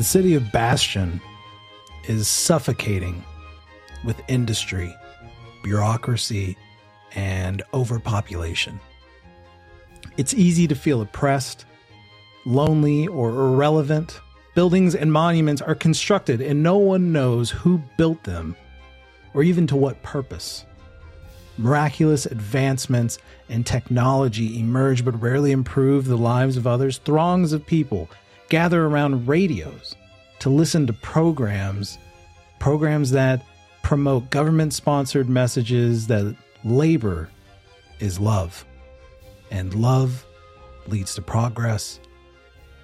The city of Bastion is suffocating with industry, bureaucracy, and overpopulation. It's easy to feel oppressed, lonely, or irrelevant. Buildings and monuments are constructed, and no one knows who built them or even to what purpose. Miraculous advancements in technology emerge but rarely improve the lives of others. Throngs of people gather around radios to listen to programs, programs that promote government sponsored messages that labor is love, and love leads to progress,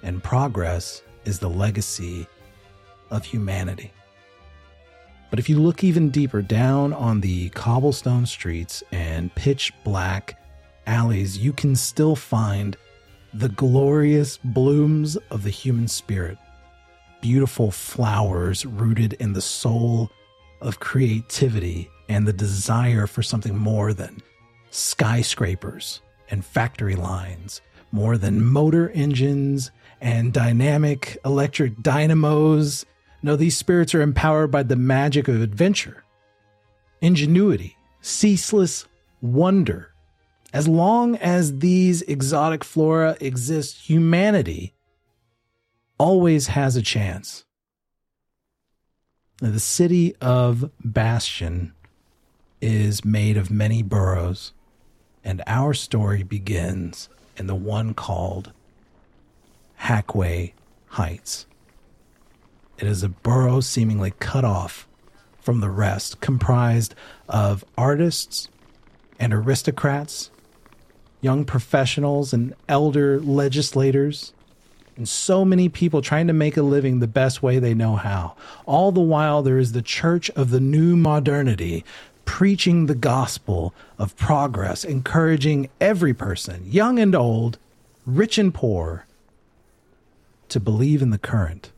and progress is the legacy of humanity. But if you look even deeper down on the cobblestone streets and pitch black alleys, you can still find the glorious blooms of the human spirit. Beautiful flowers rooted in the soul of creativity and the desire for something more than skyscrapers and factory lines, more than motor engines and dynamic electric dynamos no, these spirits are empowered by the magic of adventure, ingenuity, ceaseless wonder. As long as these exotic flora exist, humanity always has a chance. Now, the city of Bastion is made of many boroughs, and our story begins in the one called Hackway Heights. It is a borough seemingly cut off from the rest, comprised of artists and aristocrats, young professionals and elder legislators, and so many people trying to make a living the best way they know how. All the while, there is the church of the new modernity preaching the gospel of progress, encouraging every person, young and old, rich and poor, to believe in the current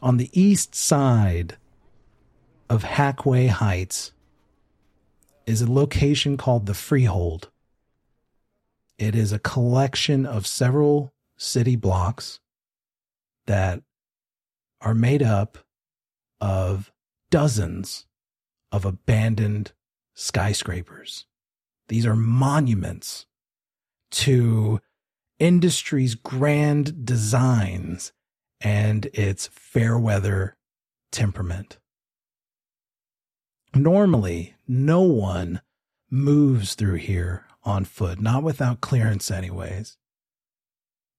on the east side of Hackway Heights is a location called the Freehold. It is a collection of several city blocks that are made up of dozens of abandoned skyscrapers. These are monuments to industry's grand designs and its fair weather temperament. Normally, no one moves through here on foot, not without clearance, anyways.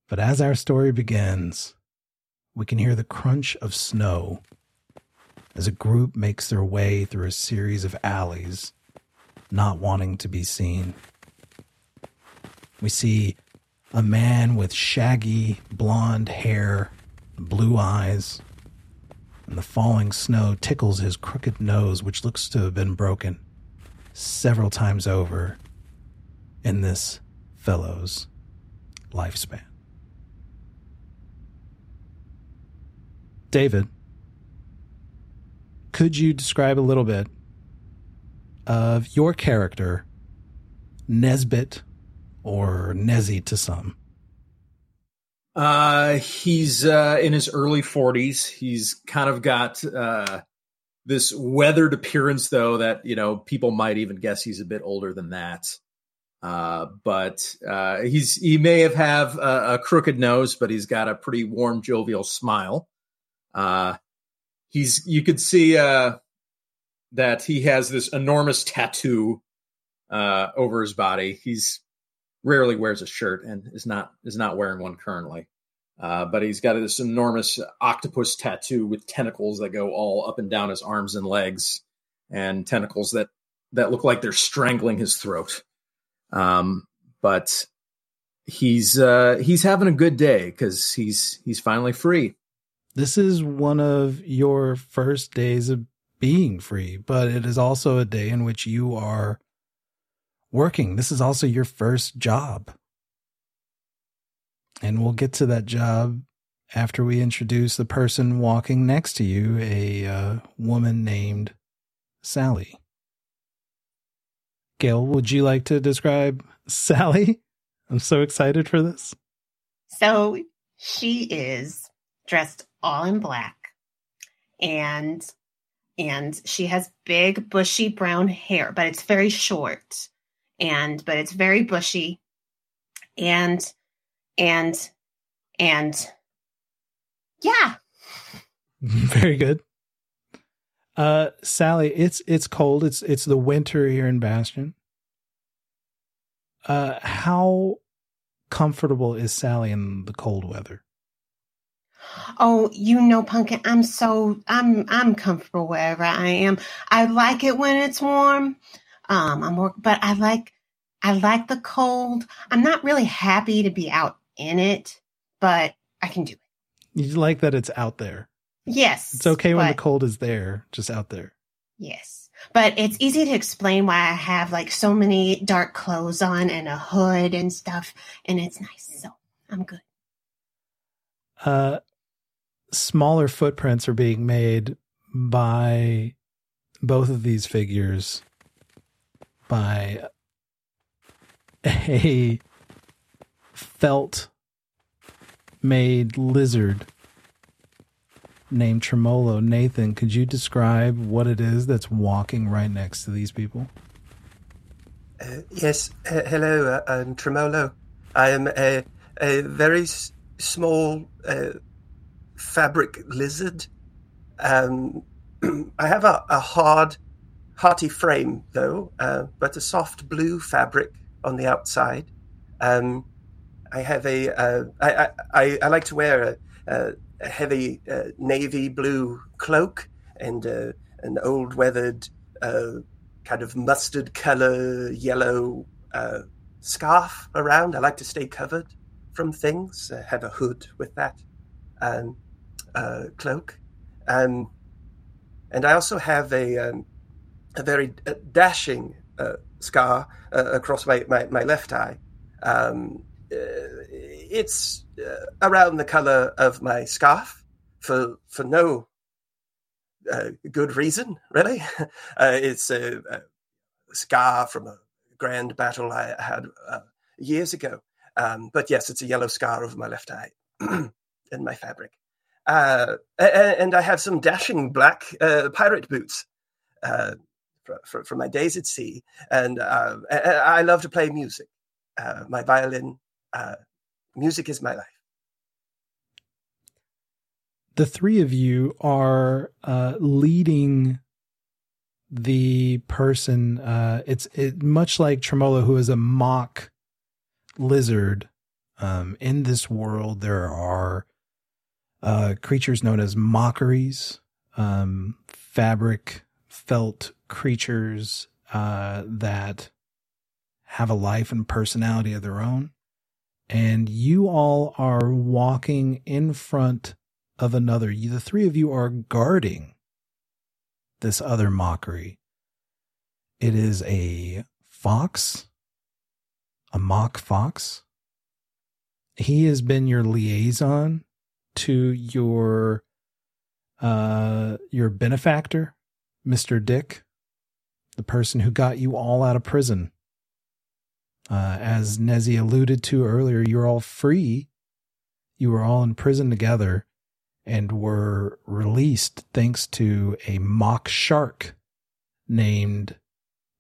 But as our story begins, we can hear the crunch of snow as a group makes their way through a series of alleys, not wanting to be seen. We see a man with shaggy blonde hair blue eyes, and the falling snow tickles his crooked nose, which looks to have been broken several times over in this fellow's lifespan. David, could you describe a little bit of your character, Nezbit or Nezzy to some? Uh, he's uh, in his early 40s. He's kind of got uh, this weathered appearance, though, that you know people might even guess he's a bit older than that. Uh, but uh, he's he may have have a, a, crooked nose, but he's got a pretty warm, jovial smile. Uh, he's you could see uh, that he has this enormous tattoo uh, over his body. He's rarely wears a shirt and is not is not wearing one currently. Uh, but he's got this enormous octopus tattoo with tentacles that go all up and down his arms and legs, and tentacles that that look like they're strangling his throat. Um, but he's uh, he's having a good day because he's he's finally free. This is one of your first days of being free, but it is also a day in which you are working. This is also your first job. And we'll get to that job after we introduce the person walking next to you, a uh, woman named Sallie. Gail, would you like to describe Sallie? I'm so excited for this. So she is dressed all in black. And and she has big bushy brown hair, but it's very short. And but it's very bushy. And and and yeah. Very good. Uh Sallie, it's it's cold. It's it's the winter here in Bastion. Uh how comfortable is Sallie in the cold weather? Oh, you know, Pumpkin, I'm so I'm I'm comfortable wherever I am. I like it when it's warm. Um, I'm more, but I like I like the cold. I'm not really happy to be out in it, but I can do it. You like that it's out there. Yes. It's okay when the cold is there, just out there. Yes. But it's easy to explain why I have like so many dark clothes on and a hood and stuff, and it's nice. So I'm good. Uh, smaller footprints are being made by both of these figures by a felt made lizard named Tremolo. Nathan, could you describe what it is that's walking right next to these people? Uh, yes, hello, uh, I'm Tremolo. I am a, a very s- small uh, fabric lizard. Um, I have a, a, hard, hearty frame, though, uh, but a soft blue fabric on the outside. Um, I have a. Uh, I, I, I like to wear a, a heavy uh, navy blue cloak and uh, an old weathered uh, kind of mustard color yellow uh, scarf around. I like to stay covered from things. I have a hood with that um, cloak, um, and I also have a um, a very dashing scar across my, my, my left eye. Um, it's uh, around the color of my scarf for for no uh, good reason, really. Uh, it's a, a, scar from a grand battle I had uh, years ago. Um, but yes, it's a yellow scar over my left eye in my fabric. Uh, and I have some dashing black uh, pirate boots for, for, for, my days at sea. And I love to play music. my violin music is my life. The three of you are uh, leading the person. Uh, it's it, much like Tremolo, who is a mock lizard. Um, in this world, there are uh, creatures known as mockeries, um, fabric felt creatures uh, that have a life and personality of their own and you all are walking in front of another. You, the three of you are guarding this other mockery. It is a fox, a mock fox. He has been your liaison to your uh your benefactor, Mr. Dick, the person who got you all out of prison uh, as Nezi alluded to earlier, you're all free. You were all in prison together and were released thanks to a mock shark named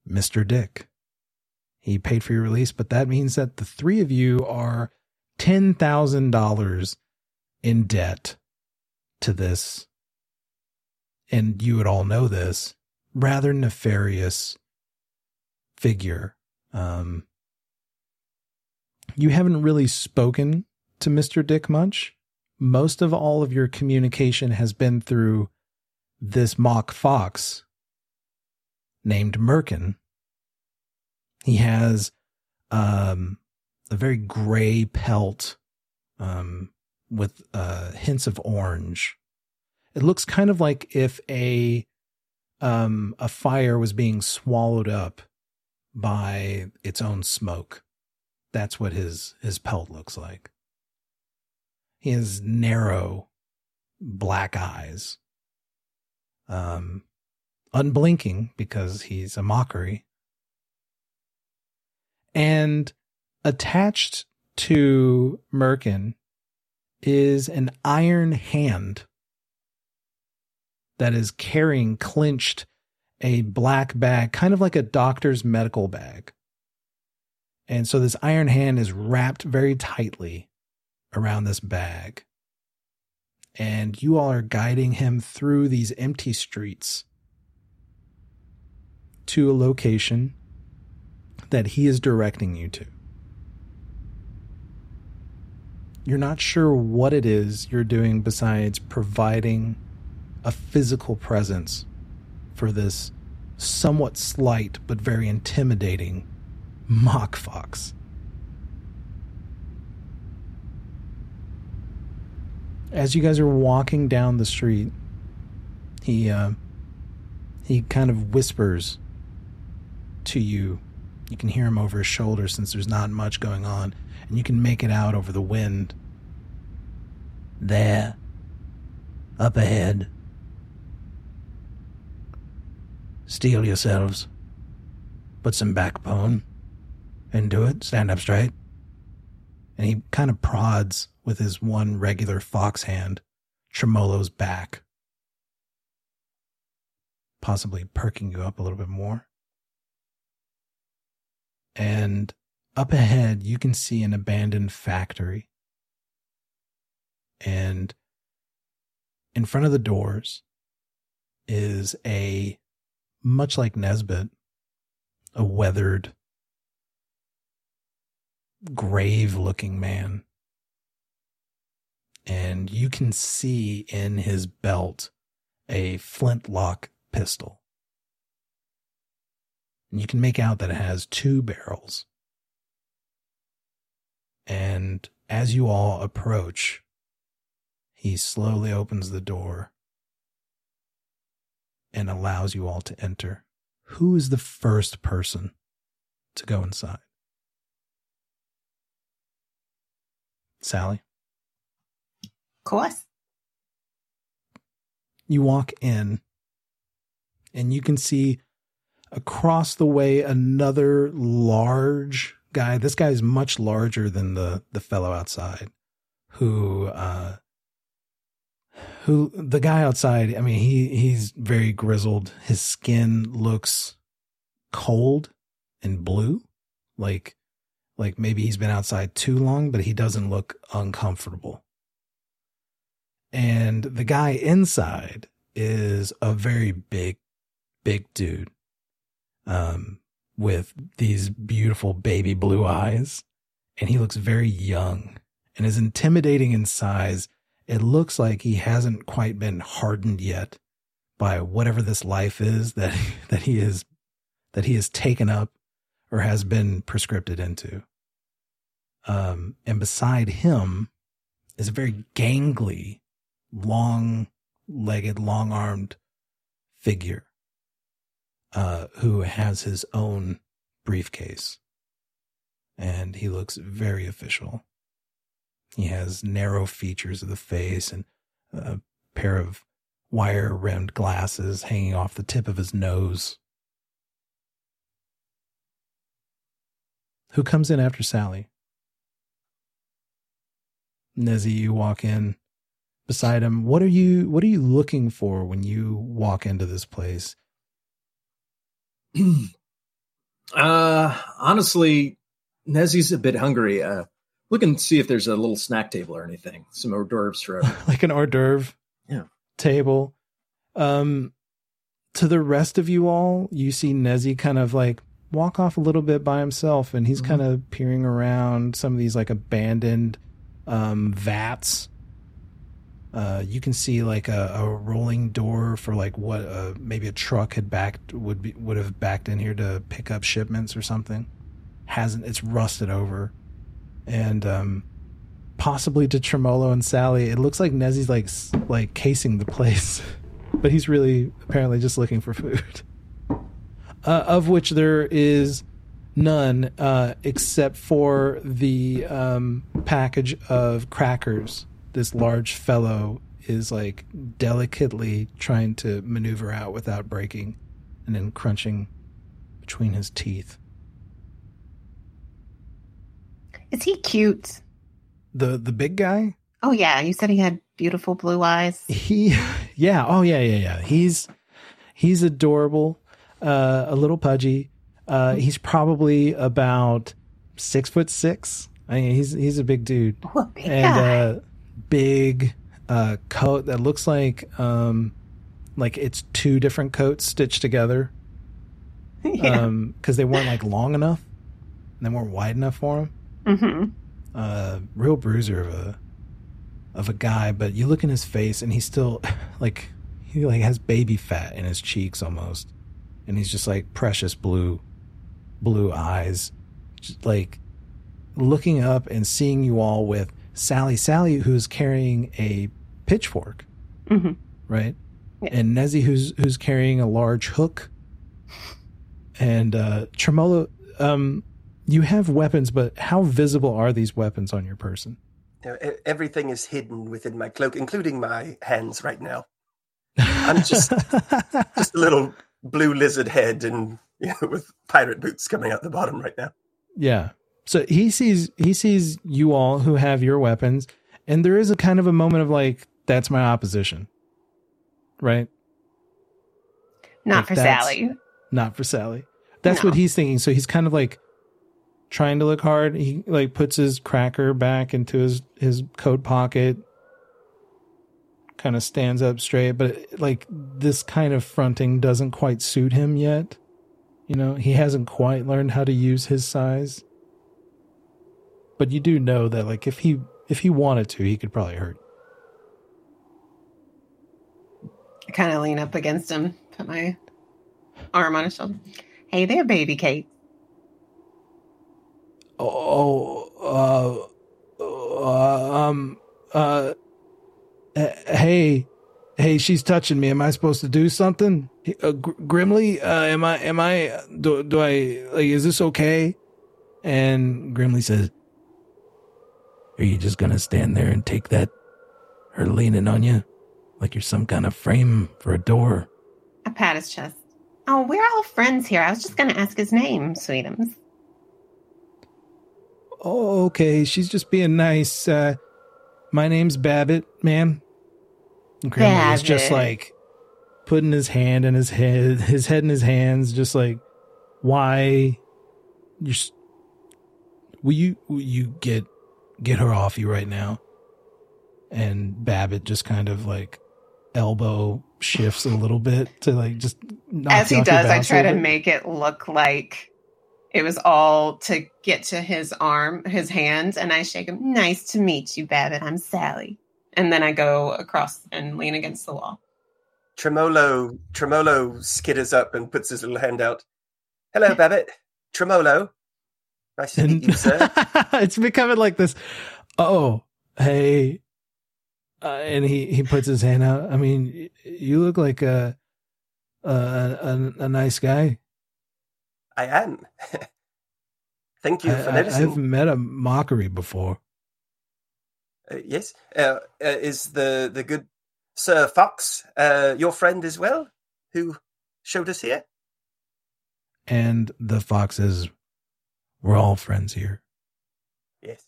Mr. Dick. He paid for your release, but that means that the three of you are $10,000 in debt to this, and you would all know this, rather nefarious figure. Um, you haven't really spoken to Mr. Dick much. Most of all of your communication has been through this mock fox named Murken. He has um, a very gray pelt um, with uh, hints of orange. It looks kind of like if a um, a fire was being swallowed up by its own smoke. That's what his his pelt looks like. He has narrow black eyes. Um unblinking because he's a mockery. And attached to Murken is an iron hand that is carrying clenched a black bag, kind of like a doctor's medical bag. And so this iron hand is wrapped very tightly around this bag. And you all are guiding him through these empty streets to a location that he is directing you to. You're not sure what it is you're doing besides providing a physical presence for this somewhat slight but very intimidating mock fox. As you guys are walking down the street, he uh, he kind of whispers to you. You can hear him over his shoulder since there's not much going on, and you can make it out over the wind. There, up ahead. Steel yourselves. Put some backbone into it. Stand up straight. And he kind of prods with his one regular fox hand Tremolo's back, possibly perking you up a little bit more. And up ahead, you can see an abandoned factory. And in front of the doors is a, much like Nezbit, a weathered, grave looking man. And you can see in his belt a flintlock pistol. And you can make out that it has two barrels. And as you all approach, he slowly opens the door and allows you all to enter. Who is the first person to go inside? Sallie? Of course. You walk in and you can see across the way another large guy. This guy is much larger than the the fellow outside who uh who the guy outside, I mean he he's very grizzled. His skin looks cold and blue, like like maybe he's been outside too long, but he doesn't look uncomfortable. And the guy inside is a very big, big dude um, with these beautiful baby blue eyes. And he looks very young and is intimidating in size. It looks like he hasn't quite been hardened yet by whatever this life is that, that he is, that he has taken up or has been prescripted into. Um, and beside him is a very gangly, long legged, long armed figure uh, who has his own briefcase. And he looks very official. He has narrow features of the face and a pair of wire rimmed glasses hanging off the tip of his nose. Who comes in after Sallie? Nezzy, you walk in beside him. What are you what are you looking for when you walk into this place? uh honestly, Nezzy's a bit hungry. Uh looking to see if there's a little snack table or anything. Some hors d'oeuvres for like an hors d'oeuvre Yeah. table. Um to the rest of you all, you see Nezzy kind of like walk off a little bit by himself and he's Mhm. kind of peering around some of these like abandoned um vats uh you can see like a, a rolling door for like what uh maybe a truck had backed would be would have backed in here to pick up shipments or something hasn't it's rusted over and um possibly to Tremolo and Sallie it looks like Nezzy's like like casing the place but he's really apparently just looking for food uh, of which there is none uh, except for the um, package of crackers. This large fellow is like delicately trying to maneuver out without breaking and then crunching between his teeth. Is he cute? The the big guy? Oh yeah, you said he had beautiful blue eyes. He, yeah, oh yeah, yeah, yeah. He's he's adorable, uh, a little pudgy. Uh, he's probably about six foot six. I mean, he's he's a big dude Oh, a big and uh, big uh, coat that looks like um, like it's two different coats stitched together. yeah. Um, because they weren't like long enough, and they weren't wide enough for him. Hmm uh real bruiser of a of a guy but you look in his face and he's still like he like has baby fat in his cheeks almost. And he's just like precious blue blue eyes. Just like looking up and seeing you all with Sallie Sallie who's carrying a pitchfork. Hmm right? Yeah. and Nezzy who's who's carrying a large hook. And uh Tremolo um you have weapons but how visible are these weapons on your person You everything is hidden within my cloak, including my hands right now. I'm just just a little blue lizard head and you know, with pirate boots coming out the bottom right now. yeah so he sees he sees you all who have your weapons and there is a kind of a moment of like that's my opposition right Not Like for Sallie. not for Sallie. That's No. what he's thinking. So he's kind of like trying to look hard. He like puts his cracker back into his his coat pocket. Kind of stands up straight, but like this kind of fronting doesn't quite suit him yet. You know, he hasn't quite learned how to use his size. But you do know that like if he if he wanted to, he could probably hurt. I kind of lean up against him, put my arm on his shoulder. Hey there, baby Kate. Oh, uh, uh, um, uh, hey, hey, she's touching me. Am I supposed to do something? Uh, Gr- Grimly, uh, am I, am I, do, do I, like, is this okay? And Grimly says, Are you just gonna stand there and take that, her leaning on you, like you're some kind of frame for a door? I pat his chest. Oh, we're all friends here. I was just going to ask his name, Sweetums. Oh, okay. She's just being nice. Uh, my name's Babbitt, ma'am. Grandma is just like putting his hand in his head, his head in his hands, just like, why? You, s- will you, will you get, get her off you right now? And Babbitt just kind of like elbow shifts a little bit to like just knock As he does, I try to bit. make it look like it was all to get to his arm, his hand, and I shake him. Nice to meet you, Babbitt. I'm Sallie. And then I go across and lean against the wall. Tremolo Tremolo skitters up and puts his little hand out. Hello, Babbitt. Tremolo. Nice to meet you, sir. it's becoming like this. Oh, hey, uh, and he he puts his hand out. I mean, you look like a a a, a nice guy. I am. Thank you for I, I, noticing. I've met a mockery before. Uh, yes. Uh, uh, is the the good Sir Fox uh, your friend as well, who showed us here? And the fox says, "We're all friends here." Yes.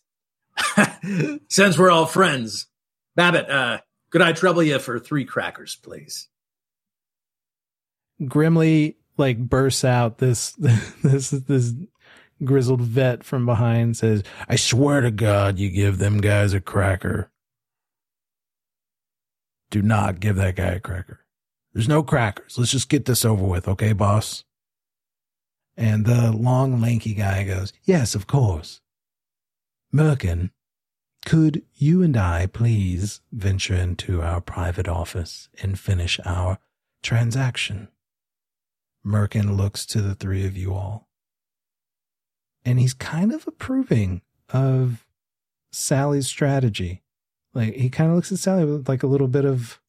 Since we're all friends, Babbitt, uh, could I trouble you for three crackers, please? Grimly like bursts out this this this grizzled vet from behind says, "I swear to God, you give them guys a cracker. Do not give that guy a cracker. There's no crackers. Let's just get this over with, okay, boss?" And the long, lanky guy goes, "Yes, of course." Murken, could you and I please venture into our private office and finish our transaction? Murken looks to the three of you all. And he's kind of approving of Sallie's strategy. Like he kind of looks at Sallie with like a little bit of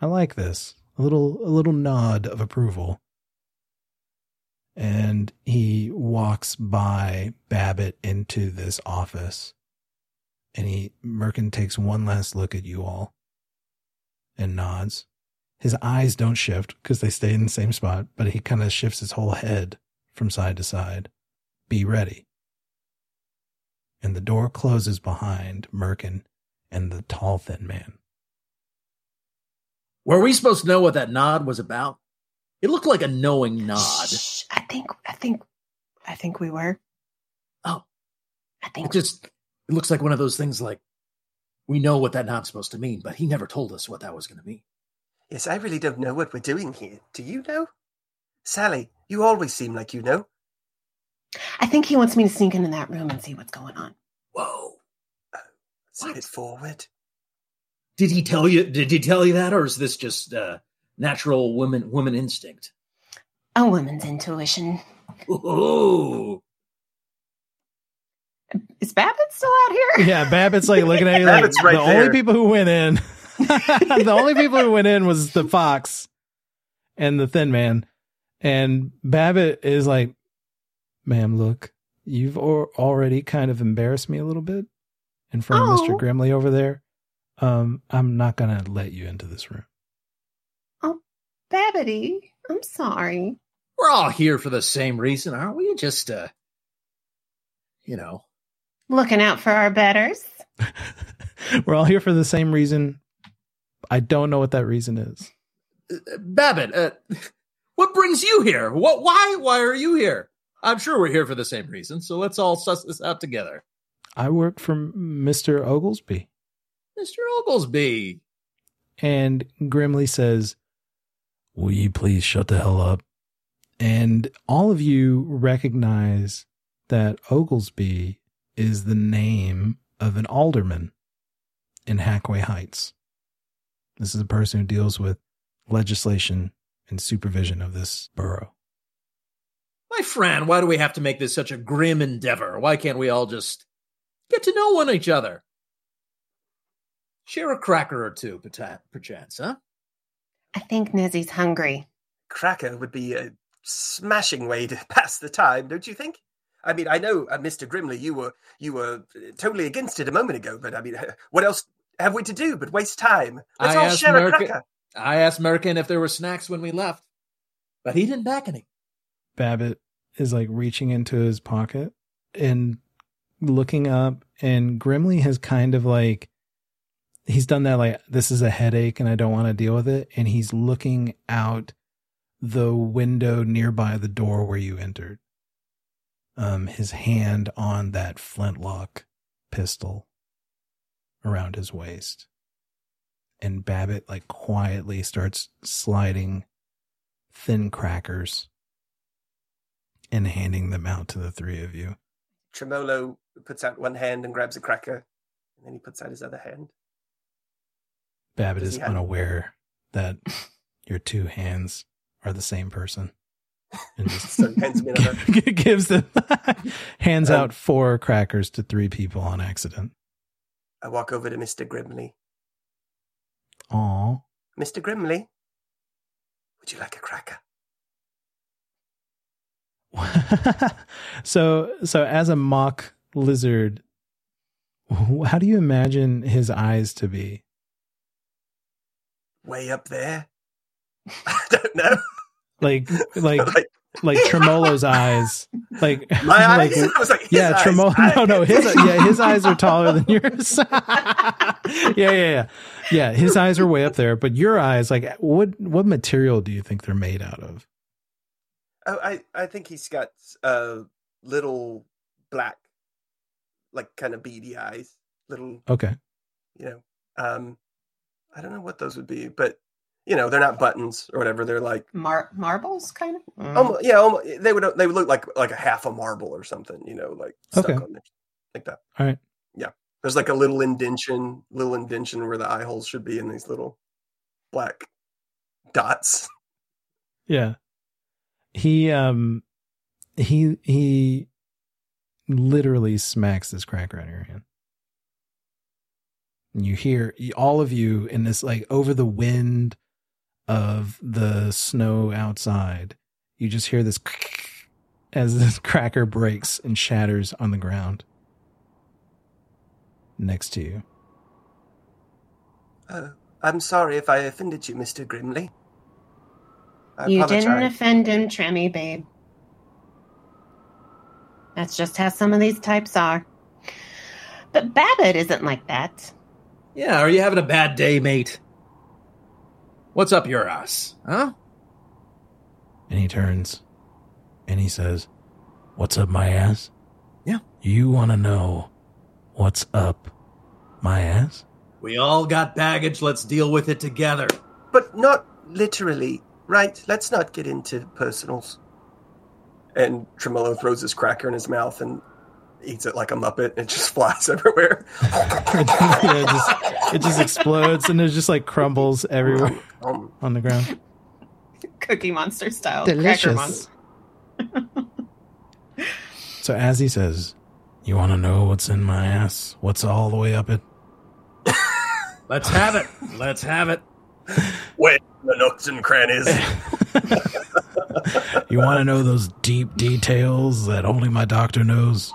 I like this. A little a little nod of approval. And he walks by Babbitt into this office. And he Murken takes one last look at you all and nods his eyes don't shift because they stay in the same spot, but he kind of shifts his whole head from side to side. Be ready. And the door closes behind Murken, and the tall, thin man. Were we supposed to know what that nod was about? It looked like a knowing nod. Shh, I think, I think, I think we were. Oh, I it think. just it looks like one of those things like we know what that nod's supposed to mean, but he never told us what that was going to mean. Yes, I really don't know what we're doing here. Do you know? Sallie, you always seem like you know. I think he wants me to sneak into that room and see what's going on. Whoa! It's a What? bit forward. Did he tell you? Did he tell you that, or is this just uh, natural woman woman instinct? A woman's intuition. Ooh. Is Babbitt still out here? Yeah, Babbitt's like looking at you like Babbitt's right the only people who went in. the only people who went in was the fox and the thin man. And Babbitt is like, ma'am, look, you've al- already kind of embarrassed me a little bit in front of Oh. Mr. Grimley over there. Um, I'm not going to let you into this room. Oh, Babbitty, I'm sorry. We're all here for the same reason, aren't we? Just uh, you know, Looking out for our betters. We're all here for the same reason. I don't know what that reason is. uh, Babbitt. Uh, what brings you here? What? Why? Why are you here? I'm sure we're here for the same reason. So let's all suss this out together. I work for Mr. Oglesby. Mr. Oglesby. And Grimly says, Will you please shut the hell up? And all of you recognize that Oglesby is the name of an alderman in Hackway Heights. This is a person who deals with legislation and supervision of this borough. My friend, why do we have to make this such a grim endeavor? Why can't we all just get to know one each other? Share a cracker or two, perchance, huh? I think Nezzy's hungry. Cracker would be a smashing way to pass the time, don't you think? I mean, I know, uh, Mr. Grimley, you were you were uh, totally against it a moment ago, but I mean, what else have we to do but waste time? Let's I all asked share a cracker. I asked Murken if there were snacks when we left, but he didn't back any. Babbitt is like reaching into his pocket and looking up, and Grimley has kind of like he's done that like this is a headache and I don't want to deal with it, and he's looking out the window nearby the door where you entered. Um, his hand on that flintlock pistol around his waist. And Babbitt like quietly starts sliding thin crackers and handing them out to the three of you. Tremolo puts out one hand and grabs a cracker, and then he puts out his other hand. Babbitt Does is unaware that your two hands are the same person. And just So hands gives them hands Um, out four crackers to three people on accident. I walk over to Mr. Grimley. Aw. Mr. Grimley, would you like a cracker? so so as a mock lizard, how do you imagine his eyes to be? Way up there? I don't know. Like like like like Tremolo's eyes. Like my like eyes? I was like, yeah, eyes. Tremolo. I- No, no, his yeah, his eyes are taller than yours. yeah, yeah, yeah, yeah. His eyes are way up there, but your eyes, like, what what material do you think they're made out of? Oh, I, I think he's got uh, little black, like kind of beady eyes. Little, Okay, you know. Um, I don't know what those would be, but you know, they're not buttons or whatever. They're like, Mar- marbles, kind of? Mm. almost, yeah, almost, they would they would look like like a half a marble or something. You know, like stuck Okay. on there, like that. all right. Yeah there's like a little indention, little indention where the eye holes should be in these little black dots. Yeah. He um he he literally smacks this cracker out of your hand. And you hear all of you in this like over the wind of the snow outside. You just hear this as this cracker breaks and shatters on the ground next to you. Uh, I'm sorry if I offended you, Mister Grimley. I you apologize. didn't offend him, Tremmy, babe. That's just how some of these types are. But Babbitt isn't like that. Yeah, are you having a bad day, mate? What's up your ass? Huh? And he turns and he says, What's up my ass? Yeah. You want to know what's up my ass? We all got baggage. Let's deal with it together. But not literally, right? Let's not get into personals. And Tremolo throws his cracker in his mouth and eats it like a muppet. And it just flies everywhere. yeah, it, just, it just explodes and it just like crumbles everywhere Um, on the ground. Cookie Monster style. Delicious. So as he says, You want to know what's in my ass? What's all the way up it? Let's have it. Let's have it. wait, the nooks and crannies. You want to know those deep details that only my doctor knows?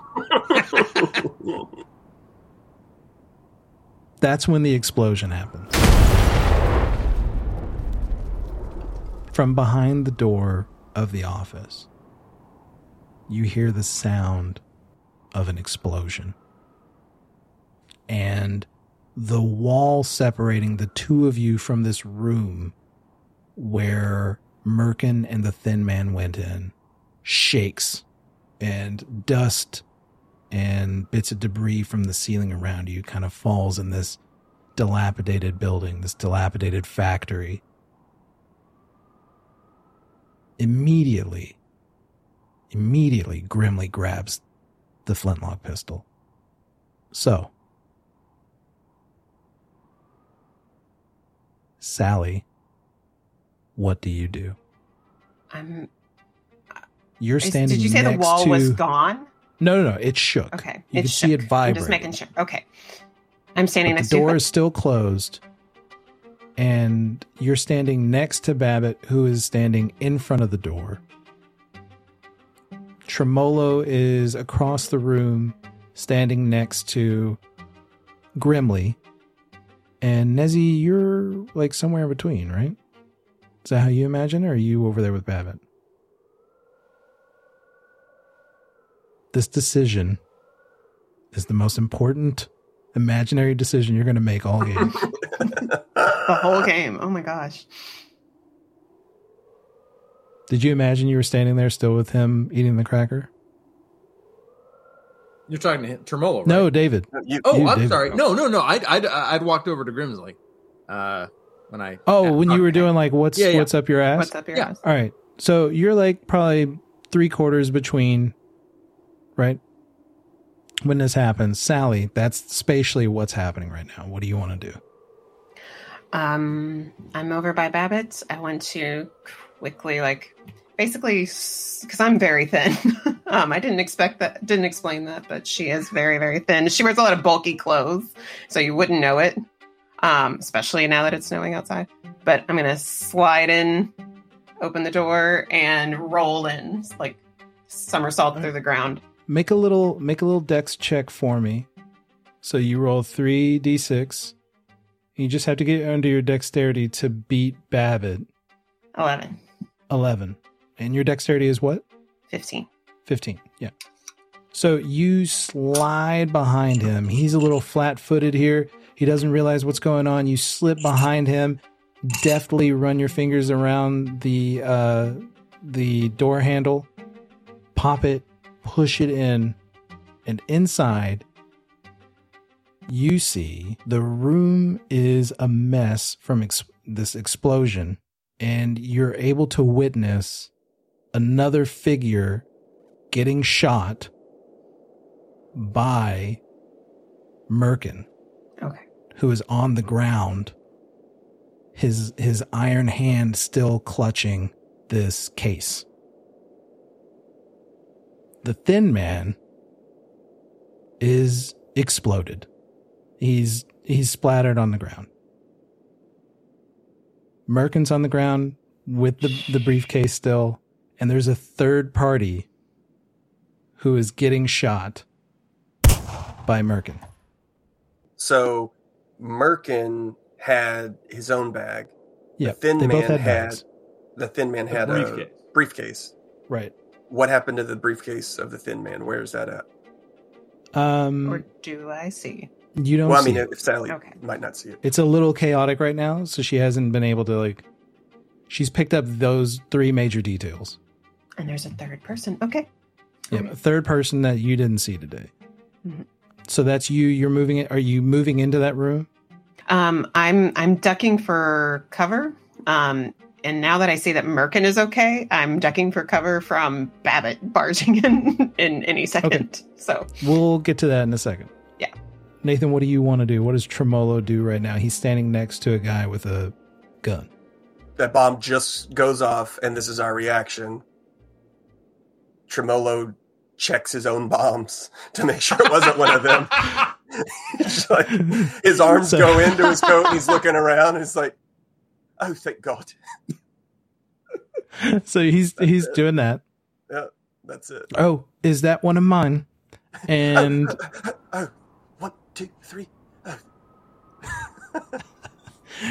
That's when the explosion happens. From behind the door of the office, you hear the sound of an explosion. And the wall separating the two of you from this room where Murken and the Thin Man went in shakes, and dust and bits of debris from the ceiling around you kind of falls in this dilapidated building, this dilapidated factory. Immediately, immediately, Grimly grabs the flintlock pistol. So, Sallie, what do you do? I'm. You're standing. Did you say the wall to... was gone? No, no, no. It shook. Okay. You could see it vibrate. I'm just making sure. Okay. I'm standing But next the door to is still closed, and you're standing next to Babbitt, who is standing in front of the door. Tremolo is across the room, standing next to Grimly, and Nezzy, you're like somewhere in between, right? Is that how you imagine, or are you over there with Babbitt? This decision is the most important imaginary decision you're going to make all game. the whole game. Oh my gosh. Did you imagine you were standing there still with him eating the cracker? You're talking to him, Tremolo, right? No, David. You, Oh, You I'm did. sorry. No, no, no. I'd, I'd, I'd walked over to Grimsley uh, when I. Oh, when you were Okay. doing like what's Yeah, yeah. what's up your ass? What's up your Yeah. ass? All right. So you're like probably three quarters between, right? When this happens, Sallie, that's spatially what's happening right now. What do you want to do? Um, I'm over by Babbitt's. I want to quickly, like, basically, because I'm very thin. um, I didn't expect that, didn't explain that, but she is very, very thin. She wears a lot of bulky clothes, so you wouldn't know it, um, especially now that it's snowing outside. But I'm gonna slide in, open the door, and roll in, like somersault through the ground. Make a little make a little dex check for me. So you roll three d six. You just have to get under your dexterity to beat Babbitt. Eleven. Eleven. And your dexterity is what? 15. 15 yeah so you slide behind him he's a little flat-footed here he doesn't realize what's going on you slip behind him deftly run your fingers around the uh the door handle pop it push it in and inside you see the room is a mess from ex- this explosion and you're able to witness another figure getting shot by Murken, Okay. who is on the ground, his his iron hand still clutching this case. The thin man is exploded. He's he's splattered on the ground. Murken's on the ground with the, the briefcase still, and there's a third party who is getting shot by Murken. So Murken had his own bag. Yeah, the thin they man both had had the thin man A had briefcase. a briefcase. Right. What happened to the briefcase of the thin man? Where is that at? Um, Or do I see? You don't Well, I mean, it. if Sallie Okay. might not see it. It's a little chaotic right now, so she hasn't been able to like. She's picked up those three major details. And there's a third person. Okay. Yeah, a third person that you didn't see today. Mhm. So that's you. You're moving it. Are you moving into that room? Um, I'm I'm ducking for cover. Um, and now that I see that Murken is okay, I'm ducking for cover from Babbitt barging in in any second. So We'll get to that in a second. Yeah. Nathan, what do you want to do? What does Tremolo do right now? He's standing next to a guy with a gun. That bomb just goes off, and this is our reaction. Tremolo checks his own bombs to make sure it wasn't one of them. Like, his arms So- go into his coat, and he's looking around, and it's like, oh, thank God. so he's he's doing that. Yeah, that's it. Oh, is that one of mine? And oh, one, two, three.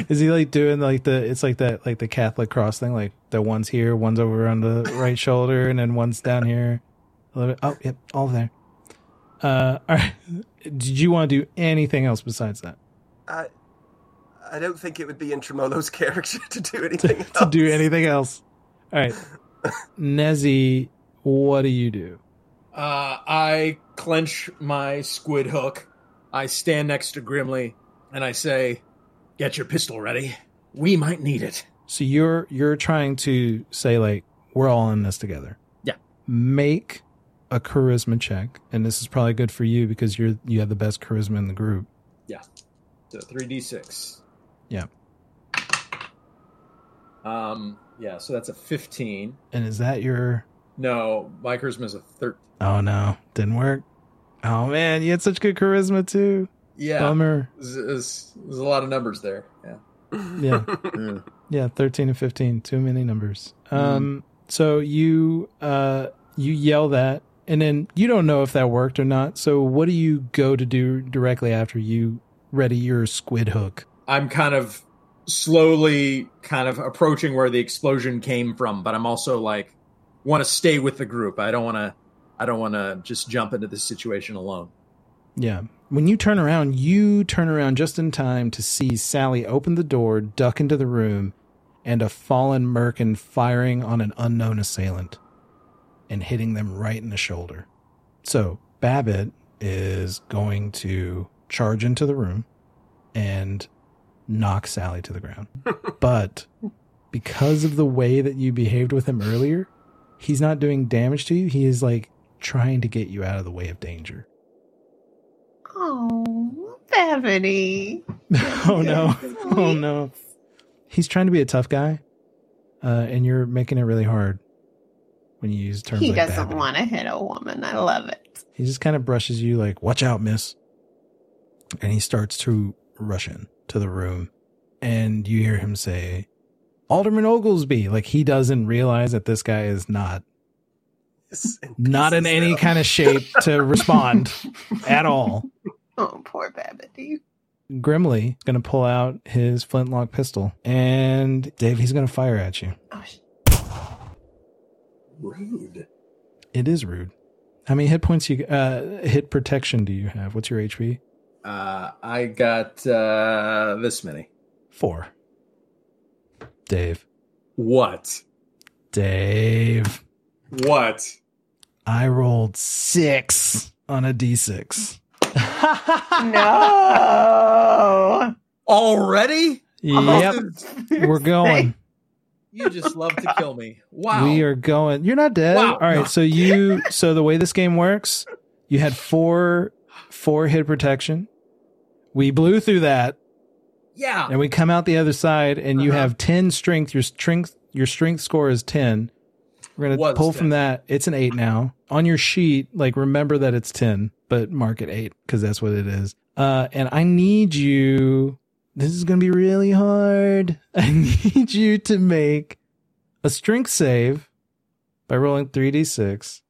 is he like doing like the it's like that like the Catholic cross thing, like the one's here, one's over on the right shoulder, and then one's down here. A little bit. Oh, yep, all there. Uh, all right. Did you want to do anything else besides that? I, I don't think it would be in Tremolo's character to do anything else. to do anything else? All right, Nezzy, what do you do? Uh, I clench my squid hook. I stand next to Grimly, and I say, "Get your pistol ready. We might need it." So you're you're trying to say like we're all in this together. Yeah. Make a charisma check, and this is probably good for you because you're you have the best charisma in the group. Yeah. So three d six. Yeah. Um. Yeah. So that's a fifteen. And is that your? No, my charisma is a thirteen. Oh no, didn't work. Oh man, you had such good charisma too. Yeah. Bummer. There's, a lot of numbers there. Yeah. Yeah. Yeah, thirteen and fifteen, too many numbers. Um, so you uh you yell that, and then you don't know if that worked or not. So what do you go to do directly after you ready your squid hook? I'm kind of slowly kind of approaching where the explosion came from, but I'm also like want to stay with the group. I don't want to I don't want to just jump into this situation alone. Yeah. When you turn around, you turn around just in time to see Sallie open the door, duck into the room, and a fallen Murken firing on an unknown assailant and hitting them right in the shoulder. So Babbitt is going to charge into the room and knock Sallie to the ground. but because of the way that you behaved with him earlier, he's not doing damage to you. He is like trying to get you out of the way of danger. Oh, Bethany. oh no. Oh no. He's trying to be a tough guy. Uh, and you're making it really hard when you use terms He like doesn't want to hit a woman. I love it. He just kind of brushes you like, watch out, miss. And he starts to rush in to the room. And you hear him say, Alderman Oglesby. Like he doesn't realize that this guy is not in not in any now. kind of shape to respond at all. Oh, poor Babbity. Grimly going to pull out his flintlock pistol. And Dave, he's going to fire at you. Oh, sh- Rude. It is rude. How many hit points you uh hit protection do you have? What's your HP? Uh, I got uh, this many. Four. Dave. What? Dave. What? I rolled six on a d6. no. Already? yep. We're going. You just love to kill me. Wow. We are going. You're not dead. Wow. All right. So you so the way this game works, you had four four hit protection. We blew through that Yeah. and we come out the other side and you Uh-huh. have 10 strength. Your strength your strength score is 10. We're going to Was pull 10. from that. It's an 8 now. On your sheet, like remember that it's 10, but mark it 8 cuz that's what it is. Uh and I need you this is going to be really hard. I need you to make a strength save by rolling 3d6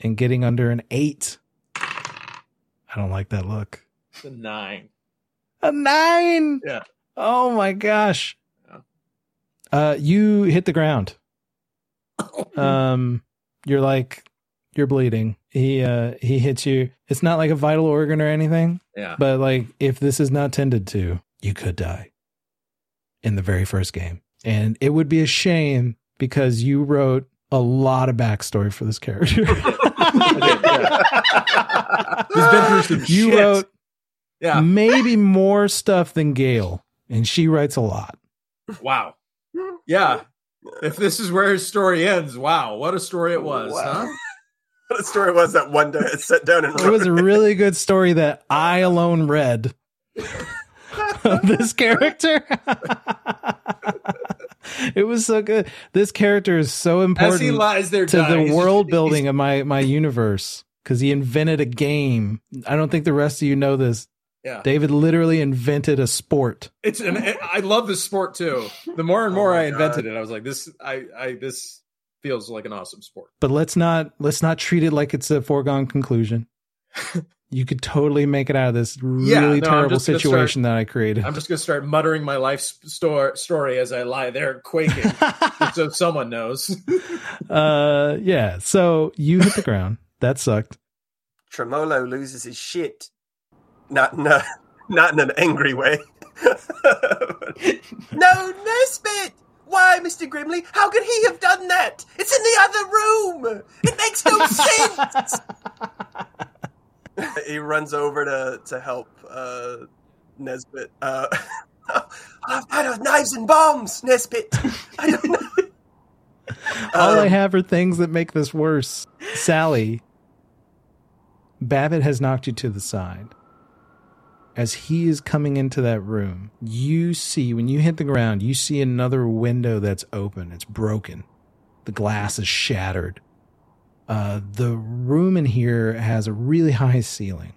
and getting under an 8. I don't like that look. It's a nine. A nine. Yeah. Oh my gosh. Yeah. Uh, you hit the ground. Um, you're like you're bleeding. He uh he hits you. It's not like a vital organ or anything, Yeah. but like if this is not tended to, you could die in the very first game. And it would be a shame because you wrote a lot of backstory for this character. He's been through some you shit. wrote yeah. maybe more stuff than Gail, and she writes a lot. Wow. Yeah. If this is where his story ends, wow, what a story it was, Wow. huh? What a story it was that one day I sat down and It was a really good story that I alone read this character. it was so good. This character is so As he important lies there to dying, the he's just- world he's- building of my my universe because he invented a game. I don't think the rest of you know this. Yeah. David literally invented a sport. It's an I love this sport too. The more and more Oh I invented it, I was like, this I I this feels like an awesome sport. But let's not let's not treat it like it's a foregone conclusion. you could totally make it out of this really Yeah, no, terrible just gonna situation that I created. I'm just gonna start muttering my life sto- story as I lie there quaking, so someone knows. uh yeah so you hit the ground that sucked Tremolo loses his shit. Not no, not in an angry way. no, Nezbit! Why, Mr. Grimley? How could he have done that? It's in the other room! It makes no sense! he runs over to, to help uh, Nezbit. Uh, I've had of knives and bombs, Nezbit. I don't know. all i Um, have are things that make this worse sallie babbitt has knocked you to the side as he is coming into that room you see when you hit the ground you see another window that's open it's broken the glass is shattered uh, the room in here has a really high ceiling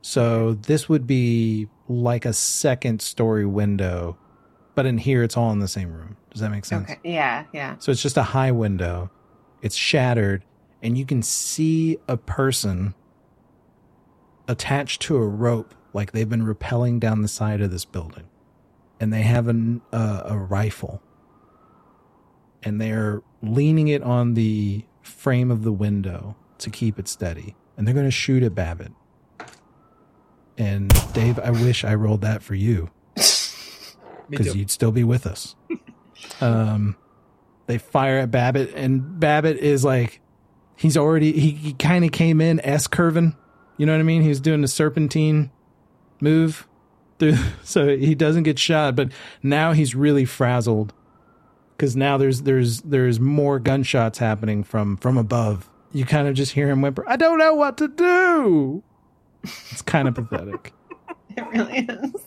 so this would be like a second story window but in here it's all in the same room does that make sense Okay. Yeah, yeah. so it's just a high window. It's shattered, and you can see a person attached to a rope, like they've been rappelling down the side of this building. And they have an, uh, a rifle. And they're leaning it on the frame of the window to keep it steady. And they're going to shoot at Babbitt. And Dave, I wish I rolled that for you because you'd still be with us. Um, they fire at Babbitt, and Babbitt is like, he's already he, he kind of came in S curving. You know what I mean? He was doing the serpentine move through, so he doesn't get shot. But now he's really frazzled because now there's there's there's more gunshots happening from from above. You kind of just hear him whimper, "I don't know what to do." It's kind of pathetic. It really is.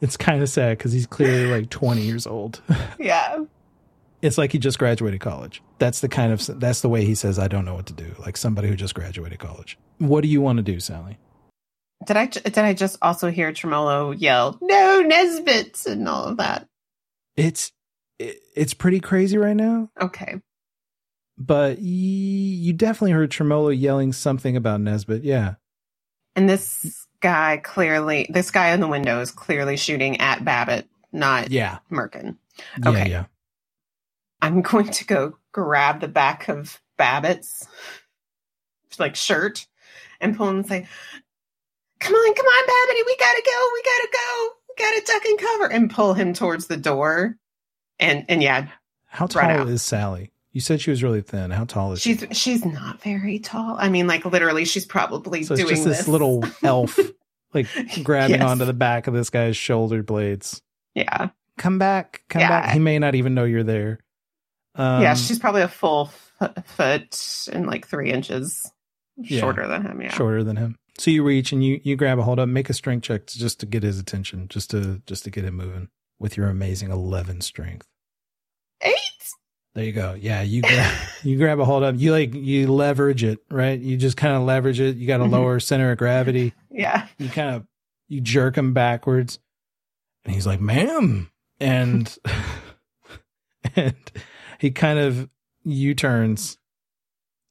It's kind of sad because he's clearly like 20 years old. Yeah. It's like he just graduated college. That's the kind of that's the way he says I don't know what to do. Like somebody who just graduated college. What do you want to do, Sallie? Did I did I just also hear Tremolo yell, "No, Nezbit!" and all of that? It's it, it's pretty crazy right now, Okay. but y- you definitely heard Tremolo yelling something about Nezbit. Yeah. And this guy clearly, this guy in the window is clearly shooting at Babbitt, not Yeah. Murken. Yeah, Okay. yeah. I'm going to go grab the back of Babbitt's like shirt and pull him and say, "Come on, come on, Babbitt, we gotta go, we gotta go, we gotta duck and cover," and pull him towards the door. And and yeah, How tall out. is Sallie? You said she was really thin. How tall is she? she's she's not very tall. I mean, like literally, she's probably So doing just this, this little elf like grabbing Yes. onto the back of this guy's shoulder blades. Yeah, Come back, come Yeah. back. He may not even know you're there. Um, yeah, she's probably a full f- foot and like three inches Yeah. shorter than him. Yeah, shorter than him. So you reach and you you grab a hold of make a strength check to, just to get his attention, just to just to get him moving with your amazing eleven strength. eight. There you go. Yeah, you grab, you grab a hold of. You like you leverage it, right? You just kind of leverage it. You got a Mhm. lower center of gravity. Yeah, You kind of you jerk him backwards, and he's like, "Ma'am," and and he kind of U turns.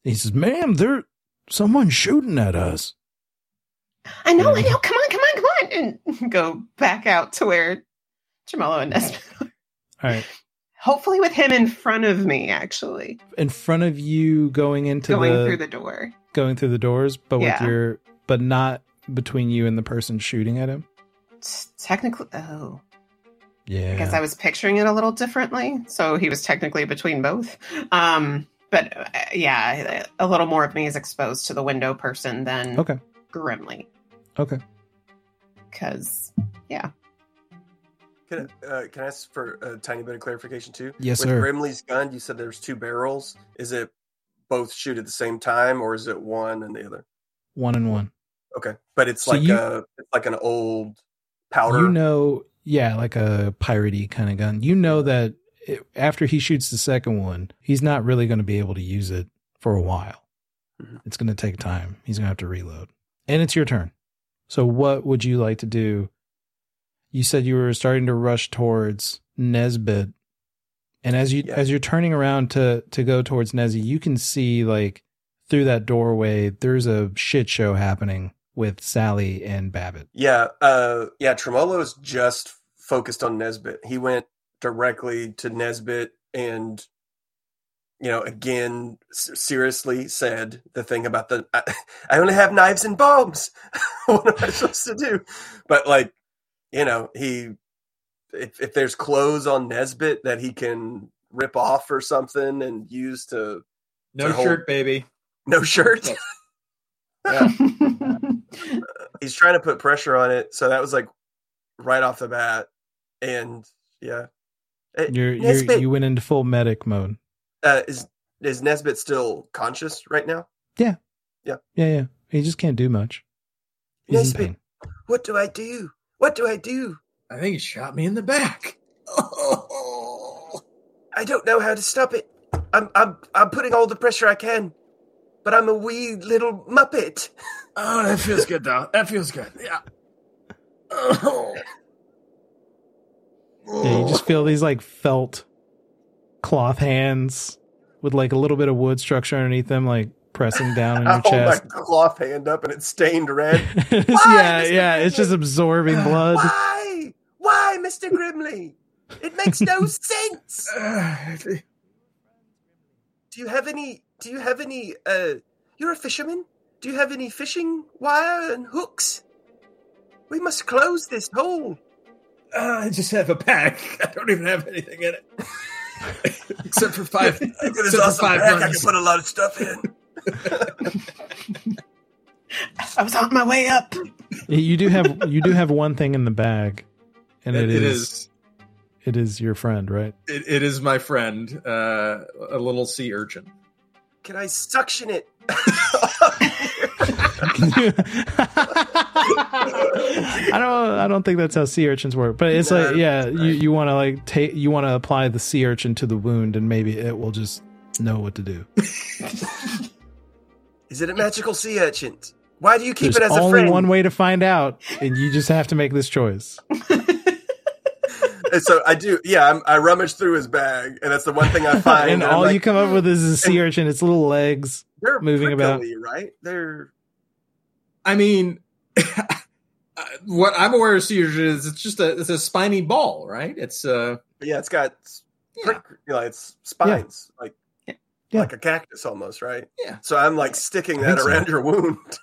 He says, "Ma'am, there someone's shooting at us." I know, I know. Come on, come on, come on, and go back out to where Tremolo and Nezbit. are. All right. Hopefully, with him in front of me, actually In front of you going into going the through the door. going through the doors, but with your but not between you and the person shooting at him. Technically, oh, Yeah. I guess I was picturing it a little differently. So he was technically between both. Um, but uh, yeah, a little more of me is exposed to the window person than Okay. Grimly. Okay. Because yeah. Can I, uh, can I ask for a tiny bit of clarification too? Yes, With sir. Grimley's gun, you said there's two barrels. Is it both shoot at the same time, or is it one and the other? One and one. Okay, but it's So like you- a it's like an old powder. You know, yeah, like a piratey kind of gun. You know that it, after he shoots the second one, he's not really going to be able to use it for a while. Mhm. It's going to take time. He's going to have to reload. And it's your turn. So, what would you like to do? You said you were starting to rush towards Nezbit, and as you Yeah. as you're turning around to to go towards Nezzy, you can see like through that doorway. There's a shit show happening with Sallie and Babbitt. Yeah, uh, yeah. Tremolo's just focused on Nezbit. He went directly to Nezbit and, you know, again, seriously said the thing about the I, I only have knives and bombs. what am I supposed to do? But like, you know, he if if there's clothes on Nezbit that he can rip off or something and use to No To hold- shirt, baby. no shirt. Yeah. he's trying to put pressure on it. So that was like right off the bat. And yeah. You're, you're you went into full medic mode. uh, is is Nezbit still conscious right now? Yeah, yeah. Yeah, yeah. He just can't do much. He's in Nezbit, pain. what do I do? What do I do? I think he shot me in the back. I don't know how to stop it. I'm I'm I'm putting all the pressure I can, but I'm a wee little muppet. Oh, that feels good though. That feels good. Yeah. Oh. Yeah, you just feel these like felt cloth hands with like a little bit of wood structure underneath them, like pressing down on I your oh, hold chest. my cloth hand up and it's stained red. yeah, Mr. yeah. It's just absorbing blood. Why? Why, Mister Grimley? It makes no sense. Do you have any? Do you have any? Uh, you're a fisherman. Do you have any fishing wire and hooks? We must close this hole. Uh, I just have a pack. I don't even have anything in it. Except for five. Look at this for awesome five pack. I can put a lot of stuff in. I was on my way up. You do have you do have one thing in the bag, and It- it it is, is. it is your friend, right? It, it is my friend, uh, a little sea urchin. Can I suction it? I don't. I don't think that's how sea urchins work. But it's No, like, yeah, you you want to like take you want to apply the sea urchin to the wound, and maybe it will just know what to do. Is it a magical sea urchin? Why do you keep There's it as a friend? only friend? one way to find out, and you just have to make this choice. And so I do. Yeah, I'm, I rummage through his bag, and that's the one thing I find. and I'm all like, you come up with is a sea and- urchin. Its little legs. they're moving about. right? They're I mean, what I'm aware of sea urchin is it's just a it's a spiny ball, right? It's uh yeah, it's got Yeah. prick, you know, it's spines like Yeah. like a cactus almost, right? Yeah. So I'm like sticking I that think so. around your wound.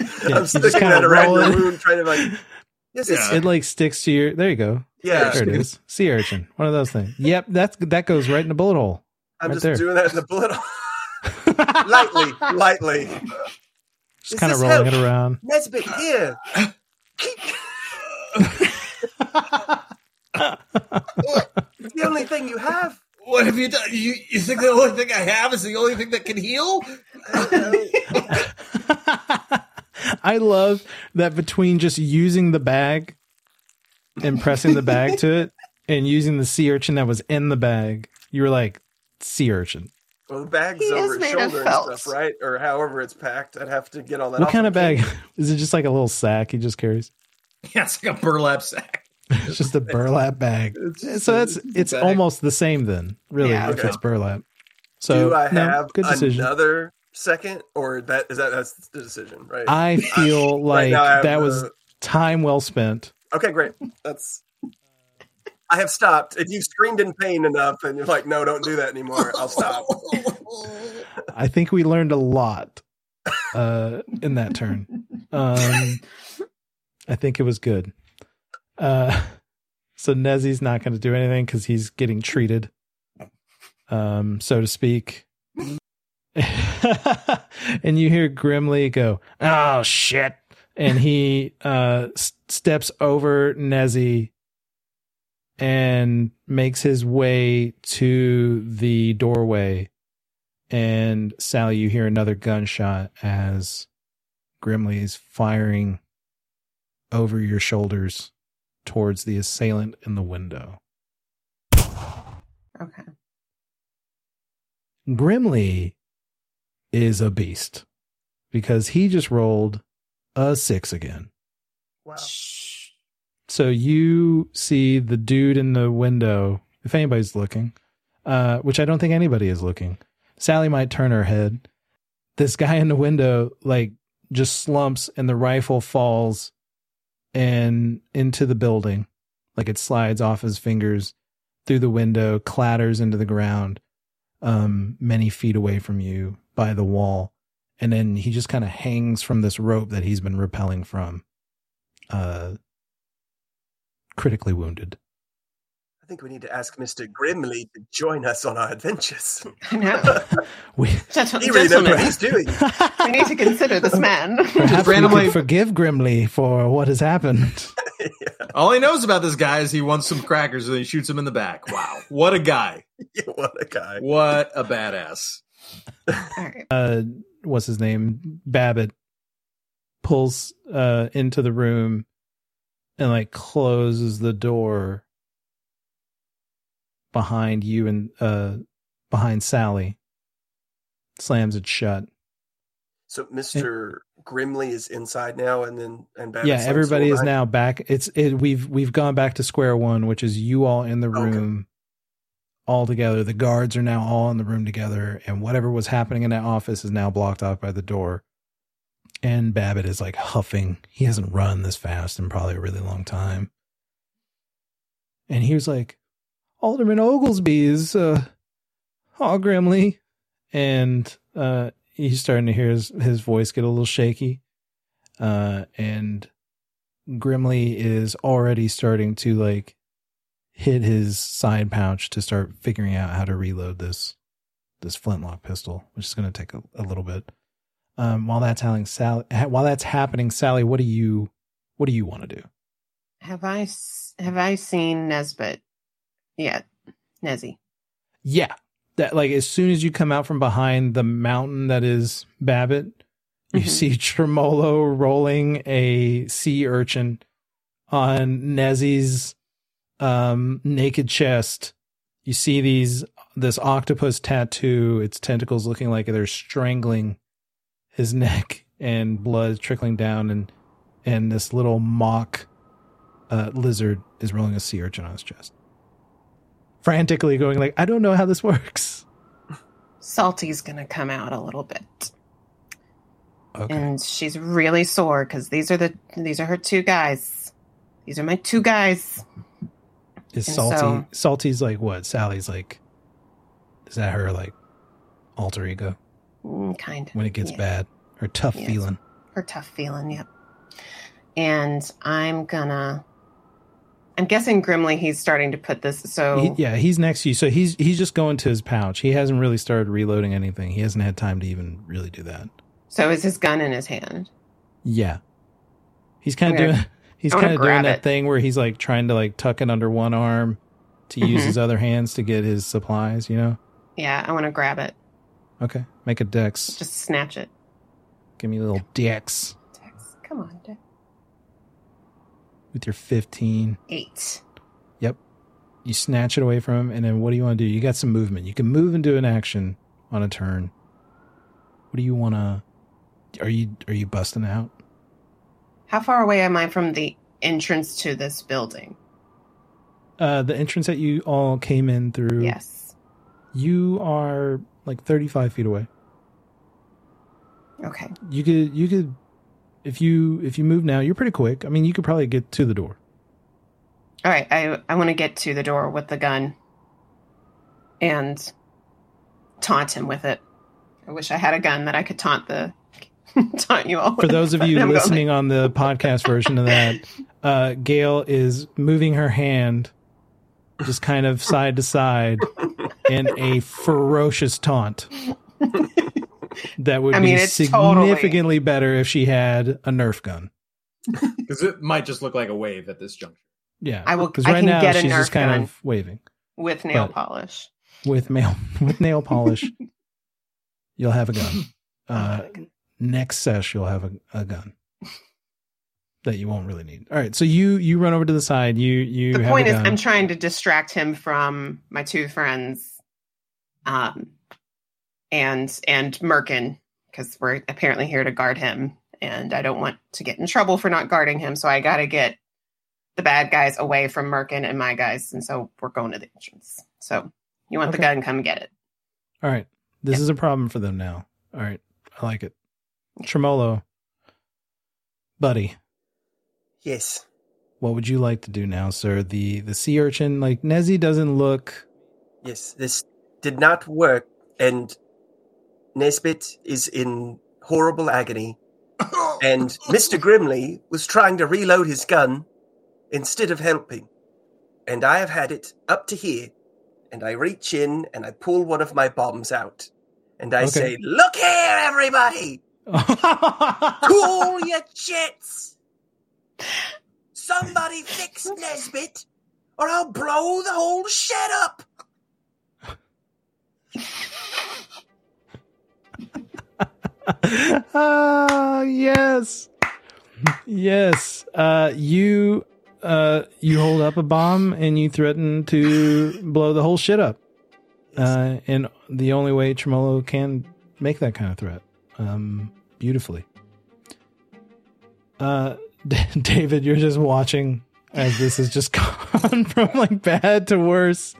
Yeah, I'm just sticking kinda that around roll your wound, trying to like, yes, Yeah. It like sticks to your. There you go. yeah. There it is. Sea urchin. One of those things. Yep. That's that goes right in the bullet hole. I'm right just there. doing that in the bullet, hole, lightly, lightly. Just kind of rolling help? it around. Nezbit here. it's the only thing you have. what have you done? You you think the only thing I have is the only thing that can heal? I love that between just using the bag and pressing the bag to it and using the sea urchin that was in the bag, you were like, sea urchin. Well, the bag's He over his shoulder and stuff, right? Or however it's packed. I'd have to get all that. What off kind of bag? kid. Is it just like a little sack he just carries? Yeah, it's like a burlap sack. It's just a burlap bag. It's- So that's it's it's bag. almost the same then, really, Yeah. if Okay. it's burlap. So Do I no, have good decision. another second, or that is that that's the decision, right? I feel Right like have that was the- time well spent. okay. Great. That's I have stopped. If you've screamed in pain enough and you're like, no, don't do that anymore, I'll stop. I think we learned a lot uh, in that turn. Um, I think it was good. Uh, so Nezzy's not going to do anything because he's getting treated, um, so to speak. and you hear Grimly go, "Oh shit!" and he uh, s- steps over Nezzy and makes his way to the doorway. And Sallie, you hear another gunshot as Grimly is firing over your shoulders towards the assailant in the window. Okay. Grimly is a beast because he just rolled a six again. Wow. So you see the dude in the window, if anybody's looking, uh, which I don't think anybody is looking. Sallie might turn her head. This guy in the window, like, just slumps and the rifle falls and into the building. Like it slides off his fingers through the window, clatters into the ground, um, many feet away from you by the wall. And then he just kind of hangs from this rope that he's been rappelling from, uh, critically wounded. I think we need to ask Mr. Grimley to join us on our adventures. I know. We Gentle- he really knows what he's doing. we need to consider this man. Perhaps randomly- we could forgive Grimly for what has happened. All he knows about this guy is he wants some crackers and he shoots him in the back. Wow. What a guy. what a guy. What a badass. All right. Uh, what's his name? Babbitt pulls uh into the room and like closes the door behind you and uh behind Sallie. Slams it shut. So Mr. Grimley is inside now, and then and Babbitt's yeah, everybody is now back. It's it. We've we've gone back to square one, which is you all in the Okay. room, all together. The guards are now all in the room together, and whatever was happening in that office is now blocked off by the door. And Babbitt is like huffing. He hasn't run this fast in probably a really long time. And he was like, Alderman Oglesby is uh, all grimly, and uh, he's starting to hear his, his voice get a little shaky uh, and Grimly is already starting to like hit his side pouch to start figuring out how to reload this this flintlock pistol, which is going to take a, a little bit. Um, while that's happening, Sallie, while that's happening, Sallie, what do you what do you want to do? Have I have I seen Nezbit yet? Nezzy. Yeah, that like as soon as you come out from behind the mountain that is Babbitt, you Mhm. see Tremolo rolling a sea urchin on Nezzy's um, naked chest. You see these this octopus tattoo, its tentacles looking like they're strangling his neck, and blood trickling down, and and this little mock uh, lizard is rolling a sea urchin on his chest, frantically going like, "I don't know how this works." Salty's gonna come out a little bit, Okay. and she's really sore because these are the these are her two guys. These are my two guys. Is And salty so- salty's like what? Sallie's like is that her like alter ego Mm, kind of when it gets Yeah. bad? Her tough Yes. feeling. her tough feeling. Yep. And I'm gonna. I'm guessing Grimly. He's starting to put this. So He- yeah, he's next to you. So he's he's just going to his pouch. He hasn't really started reloading anything. He hasn't had time to even really do that. so is his gun in his hand? Yeah. He's kind of doing he's kind of doing that it. thing where he's like trying to like tuck it under one arm to use Mhm. his other hands to get his supplies, you know? Yeah, I want to grab it. Okay. Make a dex. Just snatch it. Give me a little dex Dex, Come on, Dex. With your 15. Eight. you snatch it away from him, and then what do you want to do? You got some movement. You can move and do an action on a turn. What do you want to? Are you are you busting out? How far away am I from the entrance to this building? Uh, the entrance that you all came in through. Yes. You are like thirty five feet away. Okay. You could you could if you if you move now, you're pretty quick. I mean, you could probably get to the door. All right, I I want to get to the door with the gun and taunt him with it. I wish I had a gun that I could taunt the taunt you all. For those of you listening on the podcast version of that, uh, Gail is moving her hand just kind of side to side in a ferocious taunt. That would I mean, be it's totally- significantly better if she had a Nerf gun. Because it might just look like a wave at this juncture. Yeah, I will- Because I right can now get a she's just kind of waving with nail but- polish. with nail with nail polish. You'll have a gun. Uh, next sesh, you'll have a, a gun that you won't really need. All right, so you you run over to the side. You you the have point a is. I'm trying to distract him from my two friends, um, and and Murken because we're apparently here to guard him, and I don't want to get in trouble for not guarding him. So I got to get the bad guys away from Murken and my guys, and so we're going to the entrance. So you want the Okay. gun? Come get it. All right. This Yeah. is a problem for them now. All right. I like it. Tremolo, buddy, Yes. what would you like to do now, sir? The the sea urchin, like Nezzy doesn't look Yes. This did not work, and Nezbit is in horrible agony. And Mr. Grimley was trying to reload his gun instead of helping. And I have had it up to here. And I reach in and I pull one of my bombs out. And I Okay. say, Look here, everybody! Cool your jets! Somebody fix Nezbit, or I'll blow the whole shed up! ah, yes. Yes. Uh you uh you hold up a bomb and you threaten to blow the whole shit up. Uh and the only way Tremolo can make that kind of threat. Um beautifully. Uh David, you're just watching as this has just gone from like bad to worse.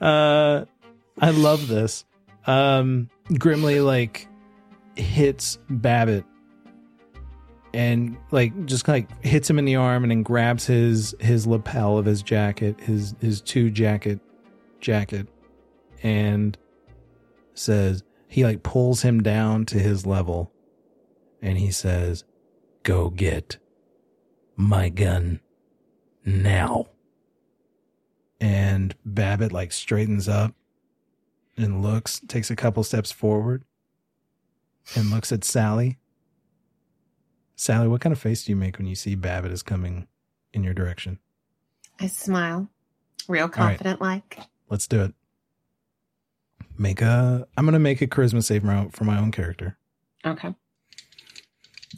Uh I love this. Um Grimly like hits Babbitt and like just like hits him in the arm and then grabs his his lapel of his jacket, his his two jacket jacket and says he like pulls him down to his level and he says, "Go get my gun now." And Babbitt like straightens up and looks, takes a couple steps forward and looks at Sallie. Sallie, what kind of face do you make when you see Babbitt is coming in your direction? I smile, real right. confident like. Let's do it. Make a. I'm gonna make a charisma save for my own character, Okay.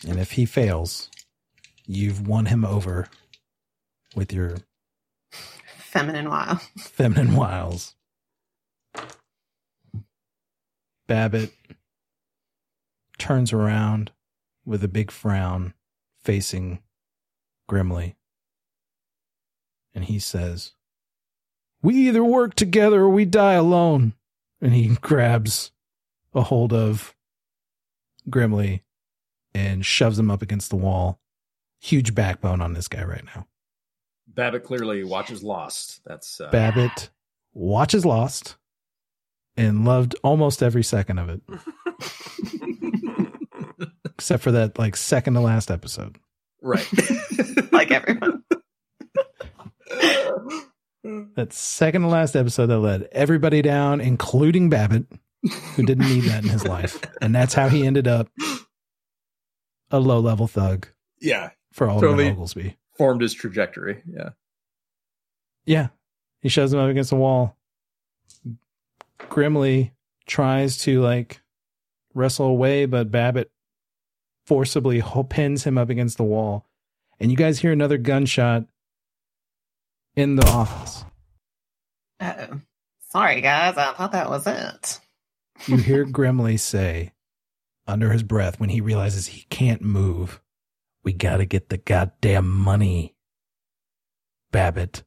and if he fails, you've won him over with your Feminine wiles. feminine wiles. Babbitt turns around with a big frown, facing grimly. And he says, We either work together or we die alone. And he grabs a hold of Grimly and shoves him up against the wall. Huge backbone on this guy right now. Babbitt clearly watches Lost. That's uh, Babbitt watches Lost and loved almost every second of it, except for that like second to last episode. right. Like everyone. That second to last episode that led everybody down, including Babbitt, who didn't need that in his life. And that's how he ended up a low level thug yeah, for Alderman Totally. Oglesby. formed his trajectory. Yeah. Yeah. He shoves him up against the wall. Grimly tries to like wrestle away, but Babbitt forcibly pins him up against the wall. And you guys hear another gunshot in the office. Uh-oh. Sorry, guys. I thought that was it. You hear Grimly say under his breath when he realizes he can't move, We gotta get the goddamn money. Babbitt.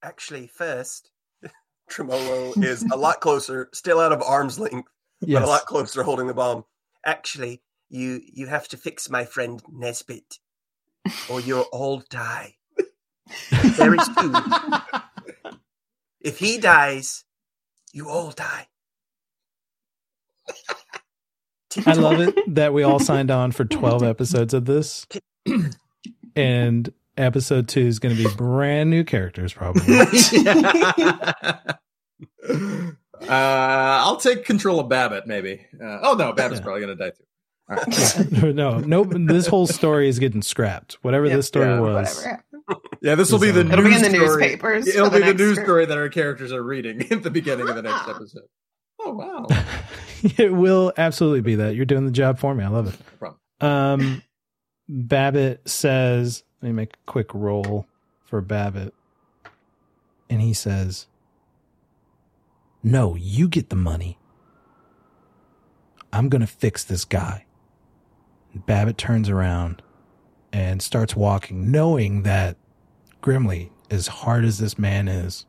Actually, first, Tremolo is a lot closer, still out of arm's length, Yes. but a lot closer holding the bomb. Actually, you you have to fix my friend Nezbit, or you'll all die. very soon. if he dies, you all die. I love it that we all signed on for 12 episodes of this. And episode two is going to be brand new characters, probably. uh, I'll take control of Babbitt, maybe. Uh, oh no, Babbitt's Yeah. probably going to die too. All right. no, no, this whole story is getting scrapped. Whatever Yeah, this story yeah, was. Whatever. Yeah, this will be the It'll It'll be news in the story. newspapers. It'll for be the news group. story that our characters are reading at the beginning of the next episode. Oh wow! it will absolutely be that. You're doing the job for me. I love it. No problem. Um, Babbitt says, let me make a quick roll for Babbitt. And he says, No, you get the money. I'm going to fix this guy. Babbitt turns around and starts walking, knowing that Grimly, as hard as this man is,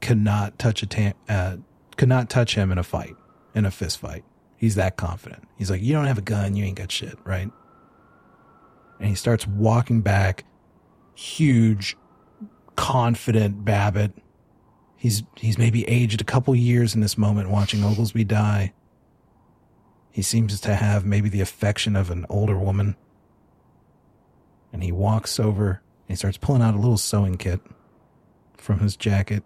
cannot touch a ta- uh, touch him in a fight, in a fist fight. He's that confident. He's like, You don't have a gun, you ain't got shit, right? And he starts walking back, huge, confident Babbitt. He's he's maybe aged a couple years in this moment watching Oglesby die. He seems to have maybe the affection of an older woman. And he walks over and he starts pulling out a little sewing kit from his jacket.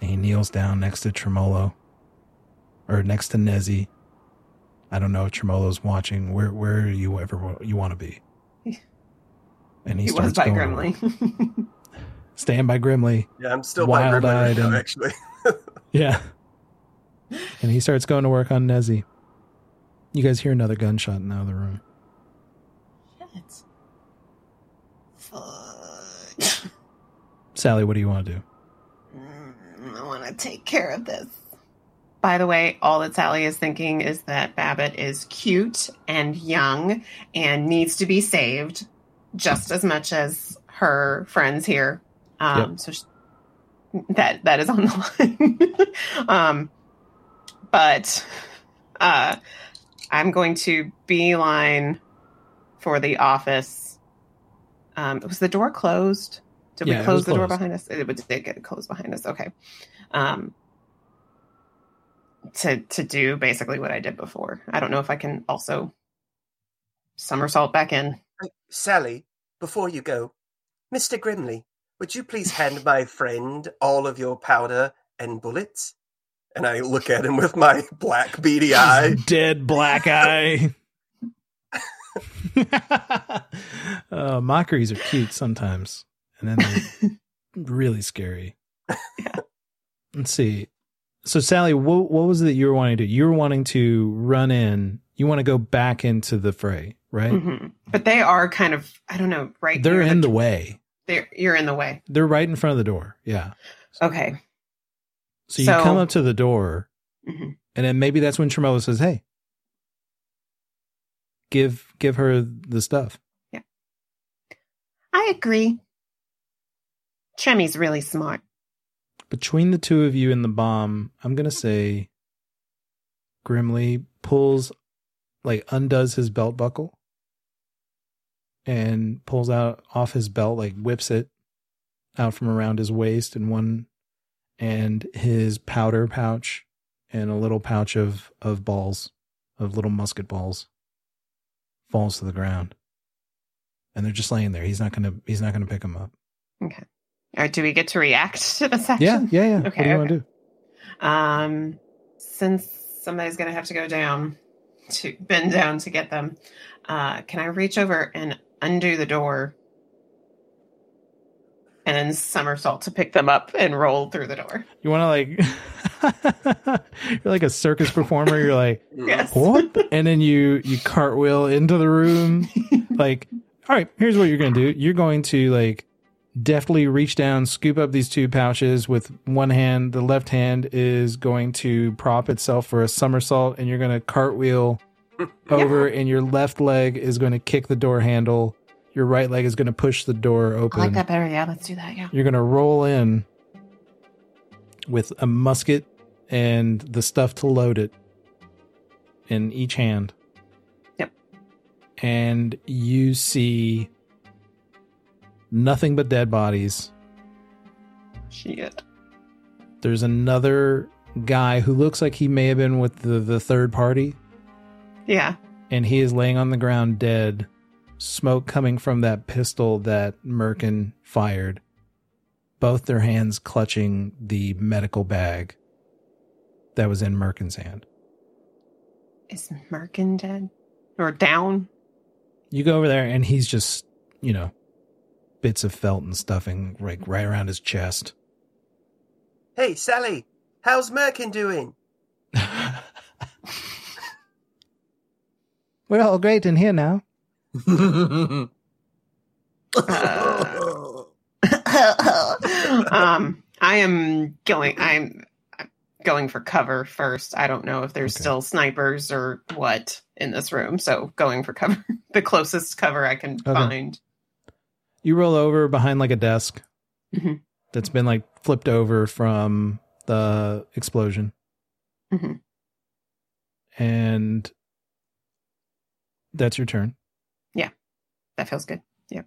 And he kneels down next to Tremolo or next to Nezzy. I don't know if Tremolo's watching. Where where do you ever you want to be? And he, He was starts by going, Grimly. Stand by Grimly. Yeah, I'm still by Grimly Wild-eyed right now, and- actually. Yeah. And he starts going to work on Nezzy. You guys hear another gunshot in the other room. Shit. Fuck. Sallie, what do you want to do? Mm, I want to take care of this. By the way, all that Sallie is thinking is that Babbitt is cute and young and needs to be saved just as much as her friends here. Um, So sh that that is on the line. um, but uh, I'm going to beeline for the office. Um, was the door closed? Did Yeah, we close was the door behind us? It would- did get closed behind us. Okay. Um, to to do basically what I did before. I don't know if I can also somersault back in. Sallie, before you go, Mr. Grimley, would you please hand my friend all of your powder and bullets? And I look at him with my black beady eye. Dead black eye. uh, mockeries are cute sometimes, and then they're really scary. Let's see. So, Sallie, what, what was it that you were wanting to do? You were wanting to run in. You want to go back into the fray, right? Mhm. But they are kind of I don't know right. They're near in the way. They're, you're in the way. They're right in front of the door. Yeah. Okay. So you So- come up to the door, Mhm. and then maybe that's when Tremolo says, "Hey, give give her the stuff." Yeah, I agree. Tremmy's really smart. Between the two of you and the bomb, I'm gonna say, Grimly pulls, like, undoes his belt buckle, and pulls out off his belt, like whips it out from around his waist, and one, and his powder pouch, and a little pouch of of balls, of little musket balls, falls to the ground, and they're just laying there. He's not gonna he's not gonna pick them up. Okay. Or do we get to react to the section? Yeah, yeah, yeah. Okay, what Okay, do you want to do? Um, since somebody's gonna have to go down to bend down to get them, uh, can I reach over and undo the door and then somersault to pick them up and roll through the door? You want to like, you're like a circus performer. You're like, Yes. what? And then you you cartwheel into the room. Like, all right, here's what you're gonna do. You're going to like deftly reach down, scoop up these two pouches with one hand. The left hand is going to prop itself for a somersault, and you're gonna cartwheel over, and your left leg is going to kick the door handle. Your right leg is going to push the door open. I like that better. Yeah, let's do that. Yeah. You're going to roll in with a musket and the stuff to load it in each hand. Yep. And you see Nothing but dead bodies. Shit. There's another guy who looks like he may have been with the, the third party, Yeah. and he is laying on the ground dead. Smoke coming from that pistol that Murken fired. Both their hands clutching the medical bag that was in Murken's hand. Is Murken dead? Or down? You go over there, and he's just, you know, bits of felt and stuffing like right around his chest. Hey, Sallie, how's Murken doing? We're all great in here now. Uh, um, I am going. I'm going for cover first. I don't know if there's Okay. still snipers or what in this room, so going for cover, the closest cover I can Okay. find. You roll over behind like a desk Mhm. that's been like flipped over from the explosion. Mhm. And that's your turn. That feels good. Yeah.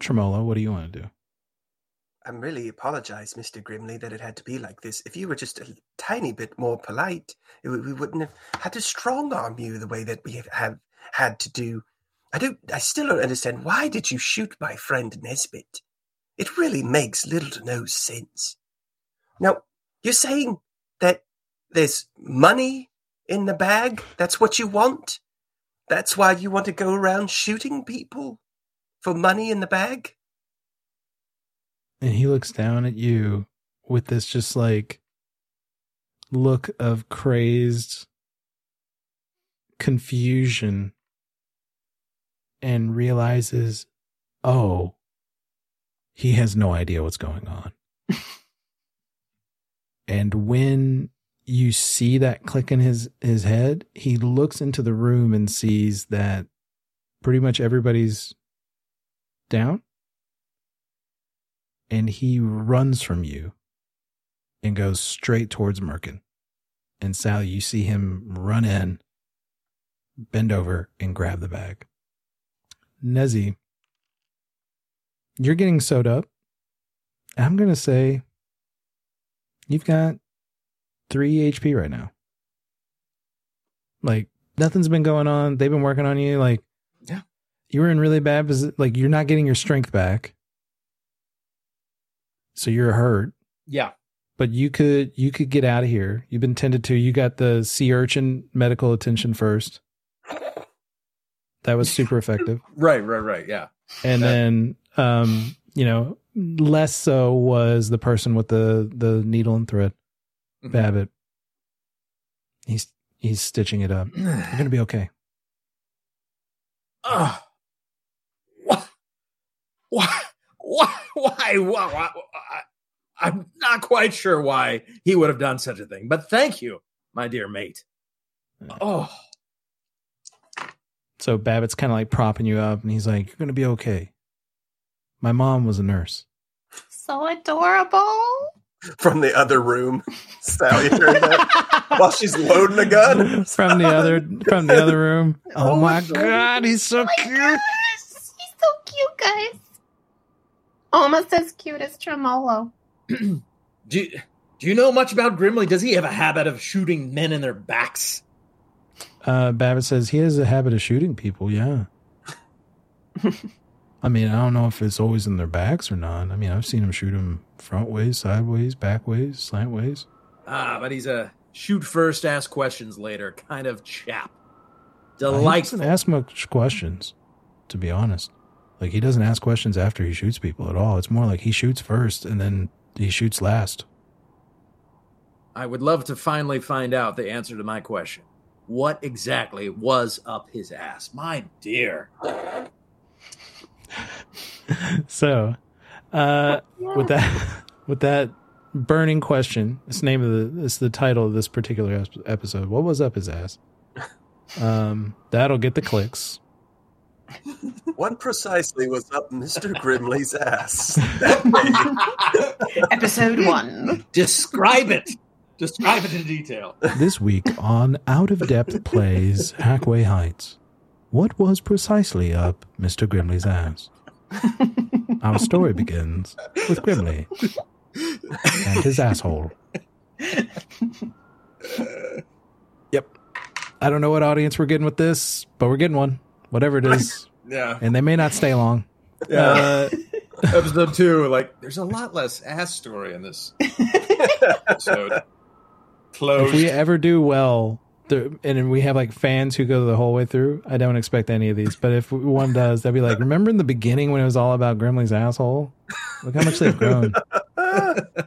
Tremolo, what do you want to do? I'm really apologize, Mr. Grimley, that it had to be like this. If you were just a tiny bit more polite, it, we wouldn't have had to strong arm you the way that we have, have had to do. I don't. I still don't understand. Why did you shoot my friend Nezbit? It really makes little to no sense. Now, you're saying that there's money in the bag? That's what you want? That's why you want to go around shooting people? For money in the bag? And he looks down at you with this just like look of crazed confusion and realizes, oh, he has no idea what's going on. and when you see that click in his his head, he looks into the room and sees that pretty much everybody's down and he runs from you and goes straight towards Murken. And Sallie, you see him run in, bend over, and grab the bag. Nezzy, you're getting sewed up. I'm going to say you've got three HP right now. Like, nothing's been going on. They've been working on you. Like, Yeah. You were in really bad position. Like, you're not getting your strength back. So you're hurt yeah. but you could you could get out of here. You've been tended to. You got the sea urchin medical attention first. That was super effective. Right, right, right. Yeah. And That- then um, you know, less so was the person with the the needle and thread, Mhm. Babbitt. He's he's stitching it up. You're gonna be okay. Ugh. Why? Why? Why? Why? Why? why I, I'm not quite sure why he would have done such a thing, but thank you, my dear mate. Oh, So Babbitt's kind of like propping you up, and he's like, "You're gonna be okay." My mom was a nurse. So adorable. From the other room. Sallie heard that while she's loading a gun. from the other from the other room. Oh, Oh my my god, he's so Oh cute. gosh, he's so cute, guys. Almost as cute as Tremolo. do you, do you know much about Grimley? Does he have a habit of shooting men in their backs? Uh, Babbitt says he has a habit of shooting people. Yeah. I mean, I don't know if it's always in their backs or not. I mean, I've seen him shoot them front ways, sideways, back ways, slant ways. Ah, but he's a shoot first, ask questions later kind of chap. Uh, he doesn't ask much questions, to be honest. Like he doesn't ask questions after he shoots people at all. It's more like he shoots first and then he shoots last. I would love to finally find out the answer to my question. What exactly was up his ass? My dear. so, uh, with that, with that burning question, it's the name of the, it's the title of this particular episode. What was up his ass? Um, that'll get the clicks. What precisely was up Mr. Grimley's ass? Episode one. Describe it. Describe it in detail. This week on Out of Depth Plays Hackway Heights. What was precisely up Mr. Grimley's ass? Our story begins with Grimly and his asshole. Yep. I don't know what audience we're getting with this, but we're getting one, whatever it is, Yeah. and they may not stay long. Yeah. Uh, Episode two, like there's a lot less ass story in this episode. Closed. if we ever do well, there, and we have like fans who go the whole way through, I don't expect any of these. But if one does, they'll be like, "Remember in the beginning when it was all about Grimly's asshole? Look how much they've grown."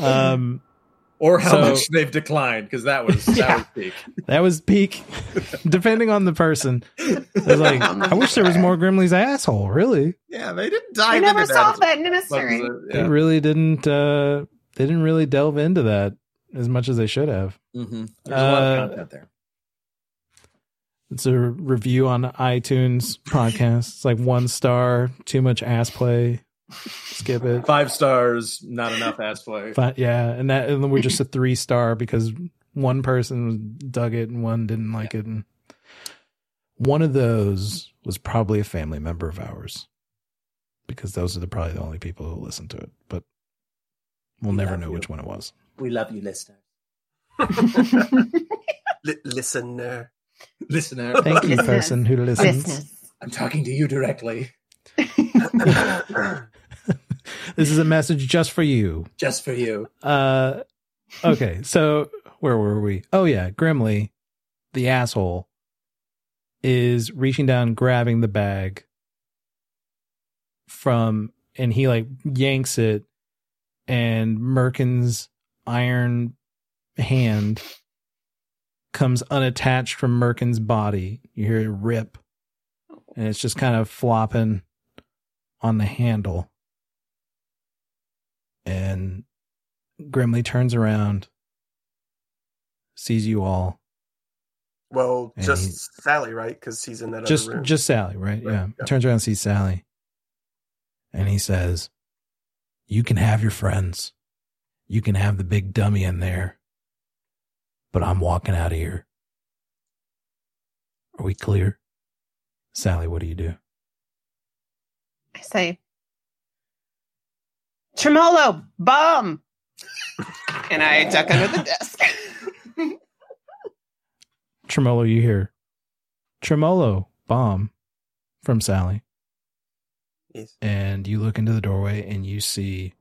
Um, or how So- much they've declined, because that was that Yeah. was peak. that was peak, depending on the person. It was like, I wish there was more Grimly's asshole. Really, Yeah, they didn't I dive never into solved that. that mystery. they Yeah. really didn't. uh They didn't really delve into that as much as they should have. Mm-hmm. There's a lot Uh, of content there. It's a review on iTunes podcast. It's like one star, too much ass play. Skip it. Five stars, not enough ass play. But yeah, and that and then we're just a three star because one person dug it and one didn't like it, and one of those was probably a family member of ours because those are the probably the only people who listen to it. But we'll never love know you. which one it was. We love you, listeners. Li- listener. Listener, Thank you, person who listens. Business. I'm talking to you directly, This is a message just for you. just for you. Uh, okay, so where were we? Oh yeah, Grimly, the asshole, is reaching down, grabbing the bag from, and he like yanks it, and Murken's iron hand comes unattached from Murken's body. You hear it rip, and it's just kind of flopping on the handle. And Grimly turns around, sees you all. well, just he- Sallie, right? Because he's in that Just other room. just Sallie, right? Right, Yeah. yeah. Turns around and sees Sallie. And he says, You can have your friends. You can have the big dummy in there. But I'm walking out of here. Are we clear? Sallie, what do you do? I say, Tremolo, bomb. and I duck under the desk. Tremolo, you hear Tremolo bomb from Sallie. Yes. And you look into the doorway and you see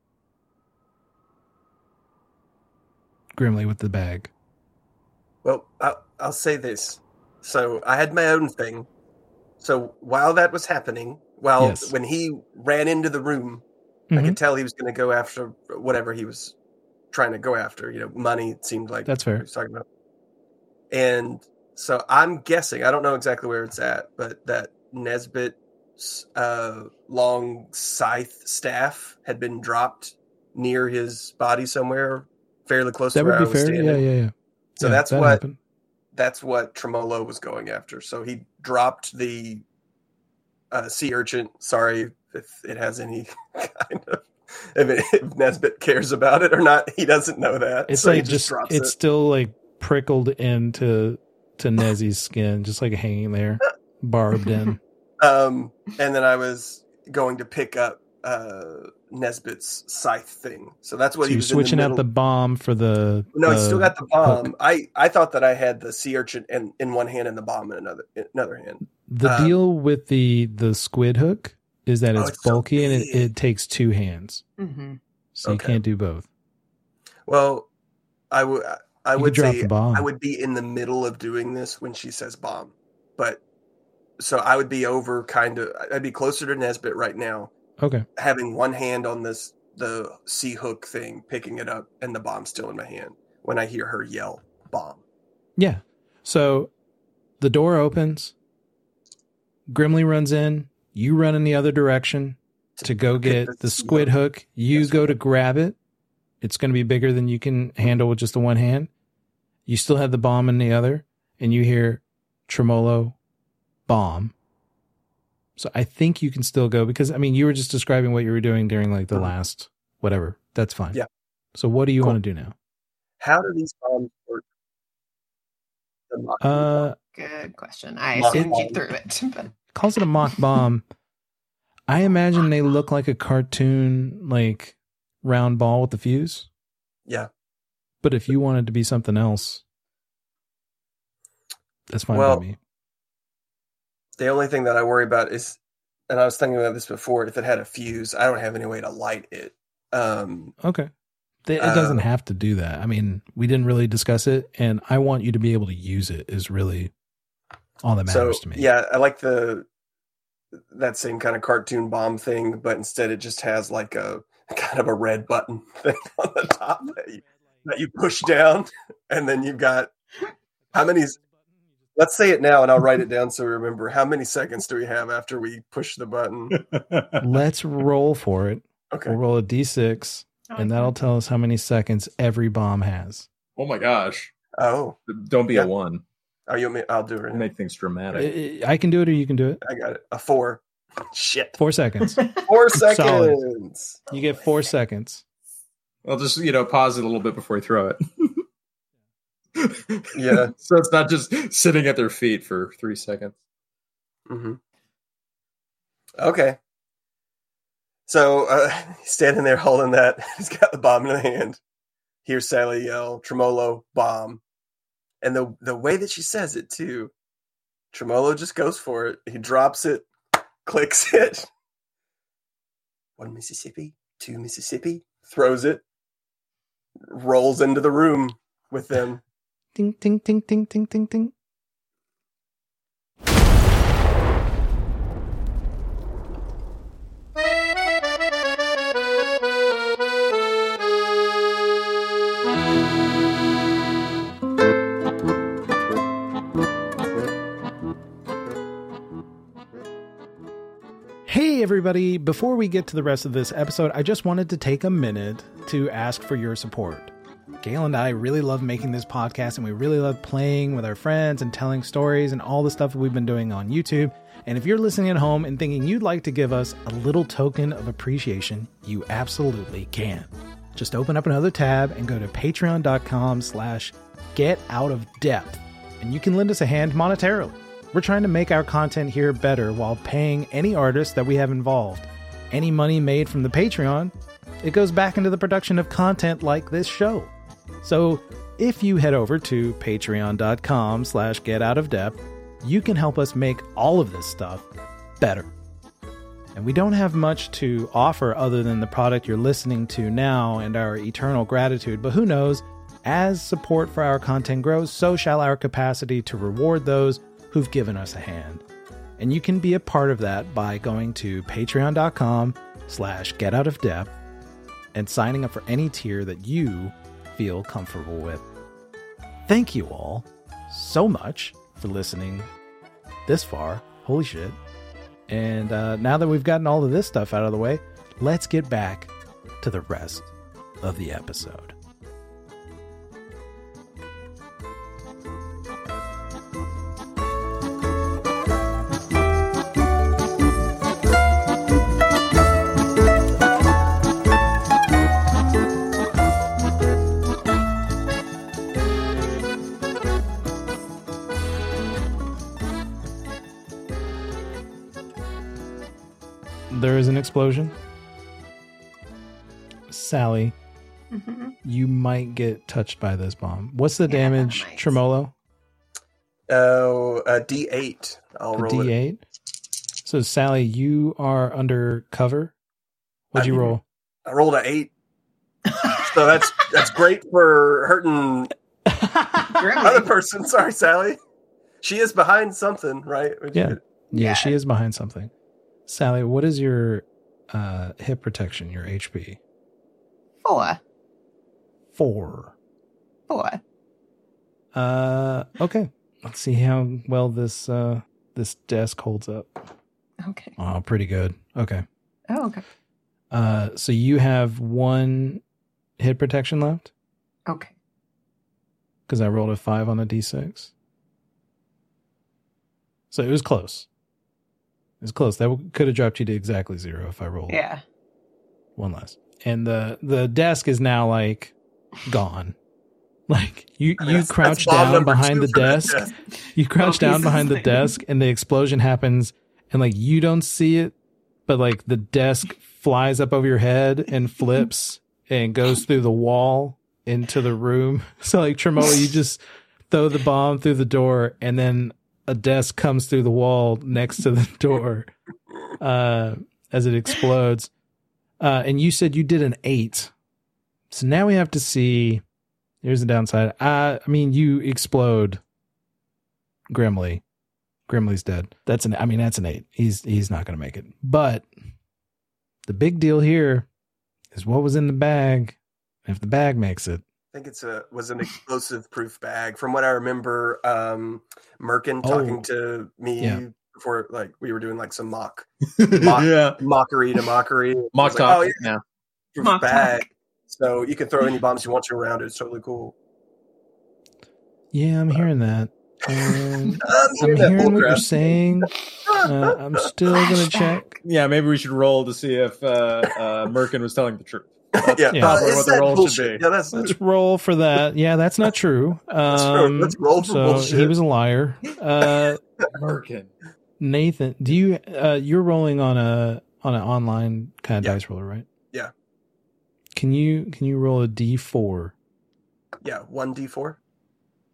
Grimly with the bag. Well, I'll, I'll say this. So I had my own thing. So while that was happening, while Yes. when he ran into the room, I Mhm. could tell he was going to go after whatever he was trying to go after. You know, money it seemed like That's he fair. was talking about. And so I'm guessing, I don't know exactly where it's at, but that Nezbit's uh, long scythe staff had been dropped near his body somewhere, fairly close That to where I was fair. standing. Yeah, yeah, yeah. So Yeah, that's that what happened. that's what Tremolo was going after. So he dropped the uh, sea urchin. Sorry if it has any kind of if, it, if Nezbit cares about it or not. He doesn't know that. It's so he like just drops it's it. still like prickled into to Nezzy's skin, just like hanging there, barbed in. Um, and then I was going to pick up uh, Nezbit's scythe thing. So that's what So he you're was switching the out the bomb for the No, he the still got the bomb. hook. I, I thought that I had the sea urchin in, in one hand and the bomb in another in another hand. The Um, deal with the the squid hook is that Oh, it's, it's so bulky and it, it takes two hands, hmm so you can't do both. Well, I would I You would drop say the bomb. I would be in the middle of doing this when she says bomb. But so I would be over kind of I'd be closer to Nezbit right now, Okay, having one hand on this the sea hook thing, picking it up, and the bomb still in my hand when I hear her yell bomb. yeah. So the door opens. Grimly runs in. You run in the other direction to go get the squid hook. You go to grab it. It's going to be bigger than you can handle with just the one hand. You still have the bomb in the other, and you hear tremolo bomb. So I think you can still go because I mean you were just describing what you were doing during like the Mhm. last whatever. That's fine. Yeah. So what do you Cool. want to do now? How do these bombs work? The mock- Uh Good question. I Mock assumed you bomb. threw it, but calls it a mock bomb. I imagine they look like a cartoon, like round ball with the fuse. Yeah. But if you wanted to be something else, that's fine Well, by me. The only thing that I worry about is, and I was thinking about this before, if it had a fuse, I don't have any way to light it. Um, Okay. It doesn't uh, have to do that. I mean, we didn't really discuss it, and I want you to be able to use it. Is really all that so matters to me. yeah, I like the that same kind of cartoon bomb thing, but instead it just has like a kind of a red button thing on the top that you, that you push down, and then you've got how many? Let's say it now, and I'll write it down so we remember. How many seconds do we have after we push the button? Let's roll for it. Okay. We'll roll a d6, and that'll tell us how many seconds every bomb has. oh my gosh! Oh, Don't be Yeah. a one. are you? I'll do it. Right now. Make things dramatic. I I can do it, or you can do it. I got it. A four. Shit. Four seconds. Four Solid. seconds. You get four seconds. I'll just you know pause it a little bit before you throw it. Yeah. so it's not just sitting at their feet for three seconds. hmm Okay. So uh, standing there holding that. He's got the bomb in the hand. Hears Sallie yell, "Tremolo, bomb!" And the the way that she says it too, Tremolo just goes for it. He drops it, clicks it. One Mississippi, two Mississippi, throws it, rolls into the room with them. Ding, ding, ding, ding, ding, ding, ding. Hey, everybody. Before we get to the rest of this episode, I just wanted to take a minute to ask for your support. Gail and I really love making this podcast and we really love playing with our friends and telling stories and all the stuff we've been doing on YouTube. And if you're listening at home and thinking you'd like to give us a little token of appreciation, you absolutely can. Just open up another tab and go to patreon.com slash get out of depth and you can lend us a hand monetarily. We're trying to make our content here better while paying any artist that we have involved. Any money made from the Patreon, it goes back into the production of content like this show. So if you head over to patreon.com slash get out of depth, you can help us make all of this stuff better. And we don't have much to offer other than the product you're listening to now and our eternal gratitude, but who knows? As support for our content grows, so shall our capacity to reward those who've given us a hand. And you can be a part of that by going to patreon.com slash get out of depth and signing up for any tier that you feel comfortable with. Thank you all so much for listening this far. Holy shit. And uh, now that we've gotten all of this stuff out of the way, let's get back to the rest of the episode. There is an explosion. Sallie, Mhm. you might get touched by this bomb. What's the Yeah, damage, I might. Tremolo? Oh, a D eight. I'll A roll it. D8. So, Sallie, you are under cover. What'd I you mean- roll? I rolled a eight. So that's that's great for hurting other person. Sorry, Sallie. She is behind something, right? Yeah. Yeah, Yeah. she is behind something. Sallie, what is your uh, hip protection, your HP? Four. Four. Four. Uh, okay. Let's see how well this uh, this desk holds up. Okay. Oh, pretty good. Okay. Oh, okay. Uh, so you have one hit protection left Okay. because I rolled a five on a d6. So it was close. It was close. That w- could have dropped you to exactly zero if I rolled Yeah. one less. And the the desk is now like gone. Like you you That's- crouch that's down behind the desk. desk. You crouch No down behind the desk and the explosion happens and like you don't see it, but like the desk flies up over your head and flips and goes through the wall into the room. So like Tremolo, you just throw the bomb through the door and then a desk comes through the wall next to the door uh, as it explodes. Uh, and you said you did an eight. So now we have to see. Here's the downside. Uh, I mean, you explode Grimly. Grimly's dead. That's an. I mean, that's an eight. He's he's not going to make it. But the big deal here is what was in the bag. If the bag makes it, I think it's a was an explosive proof bag. From what I remember, um, Murken Oh. talking to me Yeah. before, like we were doing like some mock, mock yeah. mockery to mockery. Mock was like, talk. oh, yeah, yeah. proof Mock bag. talk. So you can throw any bombs you want to around it. It's totally cool. yeah, I'm hearing that. Um, Um, I'm hearing what you're saying. Uh, I'm still gonna check. Yeah, maybe we should roll to see if uh, uh, Murken was telling the truth. That's yeah, Yeah. Uh, what is the that roll bullshit? should be. Yeah, that's Let's roll for that. Yeah, that's not true. That's true. Um, Let's roll for so bullshit. He was a liar. Uh, Murken. Nathan, do you? Uh, you're rolling on a on an online kind of Yeah. dice roller, right? Yeah. Can you can you roll a d4? yeah one d four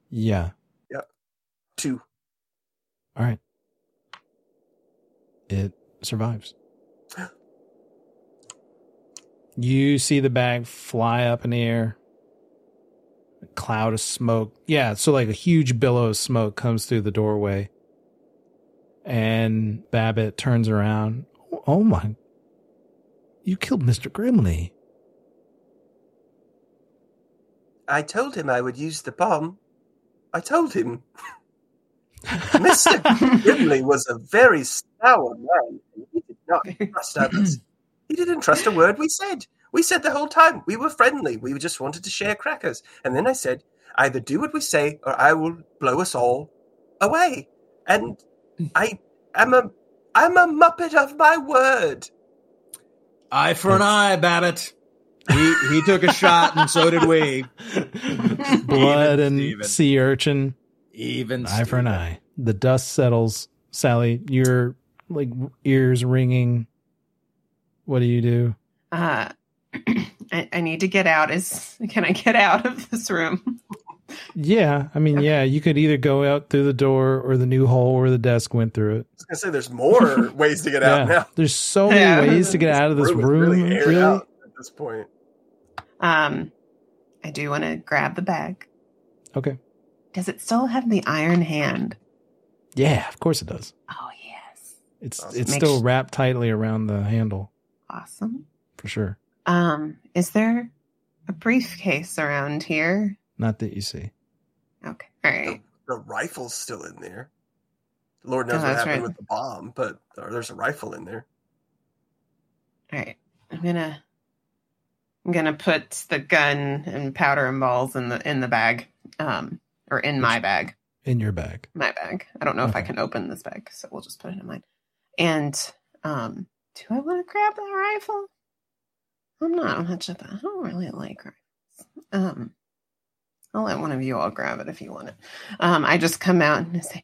Yeah. Yeah. two. All right. It survives. You see the bag fly up in the air. A cloud of smoke. Yeah, so like a huge billow of smoke comes through the doorway. And Babbitt turns around. Oh my. You killed Mr. Grimley. I told him I would use the bomb. I told him. Mr. Grimley was a very sour man. and He did not trust others. He didn't trust a word we said. We said the whole time we were friendly. We just wanted to share crackers. And then I said, either do what we say or I will blow us all away. And I am a I'm a muppet of my word. Eye for an eye, Babbitt. He he took a shot, and so did we. Blood Even and Steven. sea urchin. Even eye for an eye. The dust settles. Sally, your like ears ringing. What do you do? Uh, I, I need to get out. Is can I get out of this room? Yeah, I mean, yeah, you could either go out through the door or the new hole where the desk went through it. I was gonna say there's more ways to get out yeah, now. there's so many Yeah. ways to get out of this is room. really Really? out at this point. Um, I do want to grab the bag. Okay. Does it still have the iron hand? Yeah, of course it does. Oh yes, It's Awesome. it's Make still sh- wrapped tightly around the handle awesome. for sure. Um, is there a briefcase around here? Not that you see. Okay, all right. The rifle's still in there. Lord knows Oh, what happened right. with the bomb, but there's a rifle in there. All right, I'm gonna I'm gonna put the gun and powder and balls in the in the bag, um, or in my bag, In your bag. my bag. I don't know if I can open this bag, so we'll just put it in mine. And um, do I want to grab that rifle? I'm not much of that. I don't really like rifles. Um, I'll let one of you all grab it if you want it. Um, I just come out and say,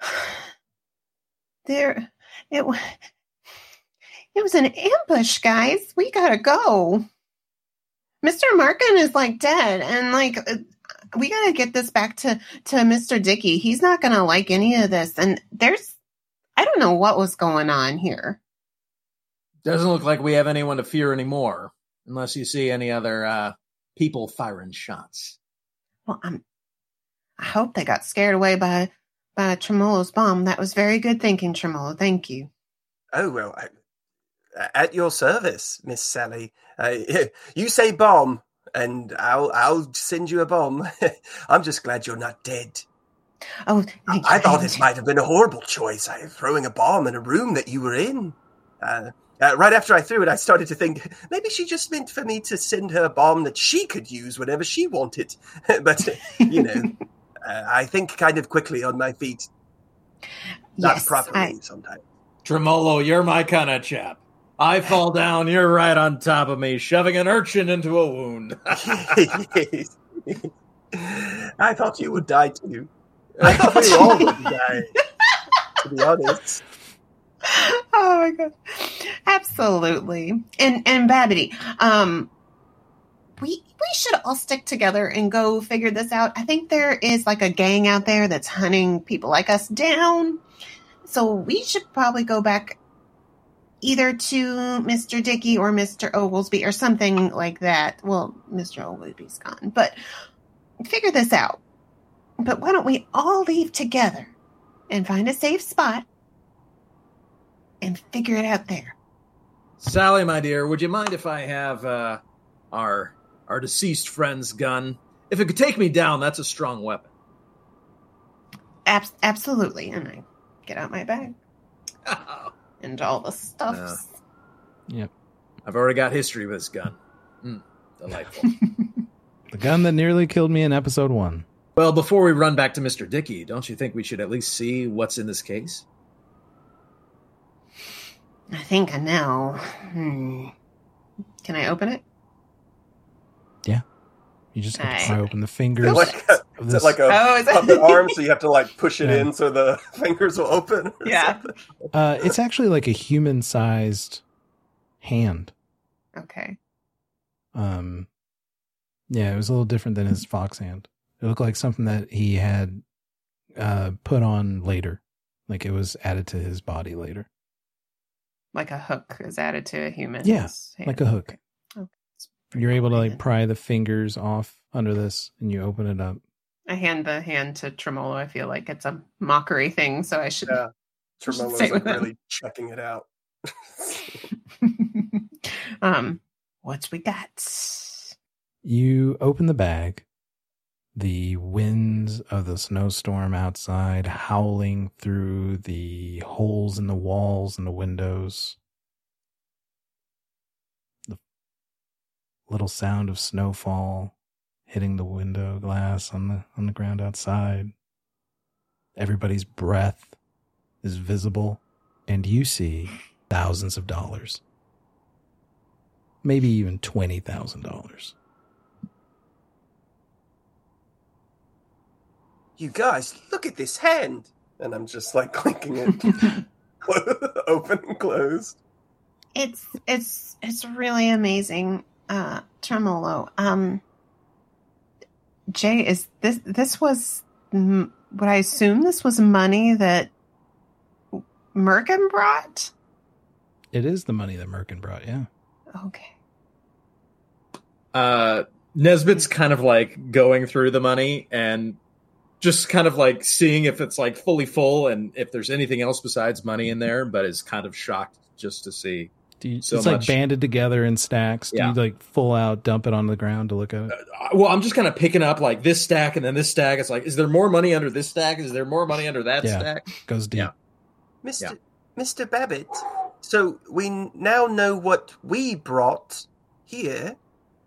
"There, it was." It was an ambush, guys. We gotta go. Mr. Markin is like dead, and like uh, we gotta get this back to to Mr. Dickey. He's not gonna like any of this. And there's, I don't know what was going on here. Doesn't look like we have anyone to fear anymore, unless you see any other uh, people firing shots. Well, I'm. I hope they got scared away by by Tremolo's bomb. That was very good thinking, Tremolo. Thank you. Oh well, I, at your service, Miss Sallie. Uh, you say bomb, and I'll I'll send you a bomb. I'm just glad you're not dead. Oh, I, thank I you. thought this might have been a horrible choice. I throwing a bomb in a room that you were in. Uh, uh, right after I threw it, I started to think maybe she just meant for me to send her a bomb that she could use whenever she wanted. but you know, uh, I think kind of quickly on my feet, not yes, properly I, sometimes. Tremolo, you're my kind of chap. I fall down, you're right on top of me, shoving an urchin into a wound. I thought you would die too. I thought we all would die. To be honest, oh my god. Absolutely. And and Babbity, um we we should all stick together and go figure this out. I think there is like a gang out there that's hunting people like us down. So we should probably go back either to Mr. Dickey or Mr. Oglesby or something like that. Well, Mr. Oglesby's gone, but figure this out. But why don't we all leave together and find a safe spot and figure it out there? Sallie, my dear, would you mind if I have uh, our our deceased friend's gun? If it could take me down, that's a strong weapon. Ab- absolutely. And I get out my bag and all the stuffs. Yep. I've already got history with this gun. Mm, delightful. The gun that nearly killed me in episode one. well, before we run back to Mr. Dickey, don't you think we should at least see what's in this case? I think I know. Hmm. Can I open it? Yeah. You just have to Nice. pry open the Is fingers. it like a, is it like a Oh, is it- puppet arm, so you have to like push it Yeah. in so the fingers will open? Yeah. something? uh, it's actually like a human-sized hand. Okay. Um, yeah, it was a little different than his fox hand. It looked like something that he had uh, put on later, like it was added to his body later, Like a hook is added to a human. Yeah, like a hook. Okay. You're able to like pry the fingers off under this, and you open it up. I hand the hand to Tremolo. I feel like it's a mockery thing, so I should. Yeah. should Tremolo's like with him. really checking it out. um, what's we got? You open the bag. The winds of the snowstorm outside howling through the holes in the walls and the windows. The little sound of snowfall hitting the window glass on the on the ground outside. Everybody's breath is visible and you see thousands of dollars. Maybe even $20,000. You guys, look at this hand. And I'm just like clinking it open and closed. It's it's it's really amazing, uh, Tremolo. Um, Jay, is this this was mm, would I assume this was money that Murken brought? It is the money that Murken brought, yeah. Okay. Uh, Nezbit's kind of like going through the money and just kind of like seeing if it's like fully full and if there's anything else besides money in there, but is kind of shocked just to see. Do you, So it's like banded together in stacks. Do Yeah. you like full out dump it on the ground to look at it? Uh, Well, I'm just kind of picking up like this stack and then this stack. It's like, is there more money under this stack? Is there more money under that Yeah. stack? Goes deep. Yeah. Mr. Mr. Babbitt, so we now know what we brought here.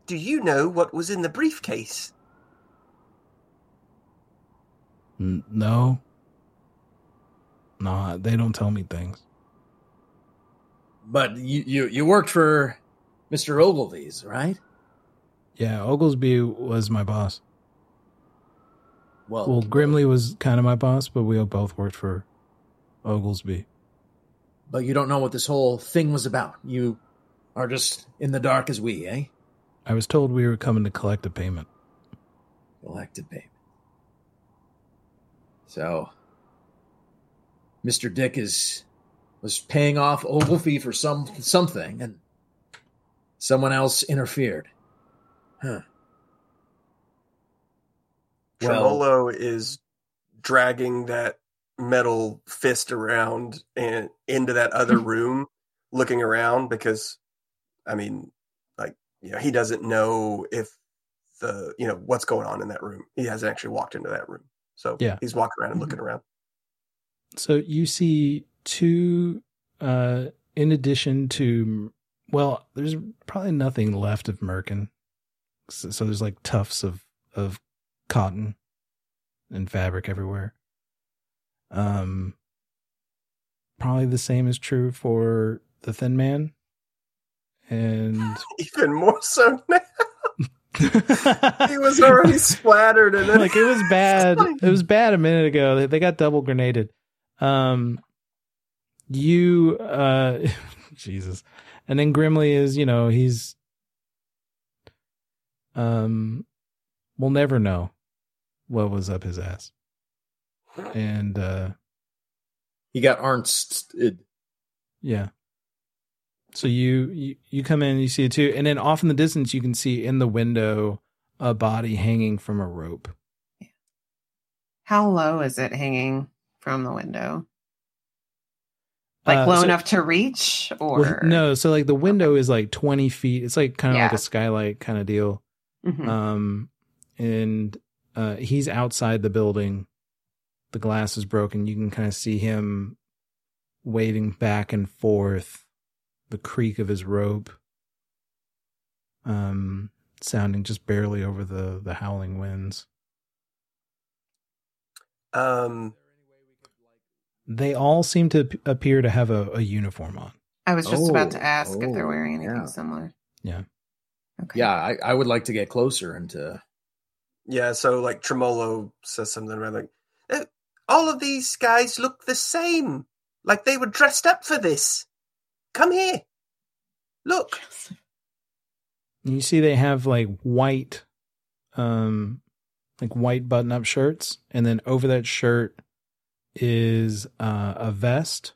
Do you know what was in the briefcase? N- no. No, they don't tell me things. But you, you, you worked for Mr. Ogilvy's, right? Yeah, Oglesby was my boss. Well, Well, Grimley was kind of my boss, but we both worked for Oglesby. but you don't know what this whole thing was about. You are just in the dark as we, eh? I was told we were coming to collect a payment. Collected payment. So, Mr. Dick is was paying off Ogilvy for some something, and someone else interfered. Huh. Well- is dragging that metal fist around and into that other hmm. room, looking around because, I mean, like you know, he doesn't know if the you know what's going on in that room. He hasn't actually walked into that room, so Yeah. he's walking around and looking around. So you see two, uh, in addition to, well, there's probably nothing left of Murken. So, so there's like tufts of, of cotton and fabric everywhere. Um, probably the same is true for the Thin Man. And Even more so now. He was already splattered, and then like it was bad. It was bad a minute ago. They, they got double grenaded. Um, you uh jesus and then grimly is you know he's um we'll never know what was up his ass and uh He got Arnst. yeah so you, you you come in and you see it too. And then off in the distance you can see in the window a body hanging from a rope. How low is it hanging from the window? Like Uh, low so- enough to reach, or? Well, no so like the window is like 20 feet. It's like kind of like a skylight kind of deal. Mhm. um and uh he's outside the building. The glass is broken. You can kind of see him waving back and forth the creak of his rope um sounding just barely over the the howling winds Um, they all seem to appear to have a, a uniform on I was just about to Oh, ask if they're oh, wearing anything yeah. similar. Yeah. Okay. Yeah, I, I would like to get closer and to. yeah, so like Tremolo says something around like, "Uh, all of these guys look the same. Like they were dressed up for this. Come here. Look. you see they have like white um like white button up shirts and then over that shirt is uh, a vest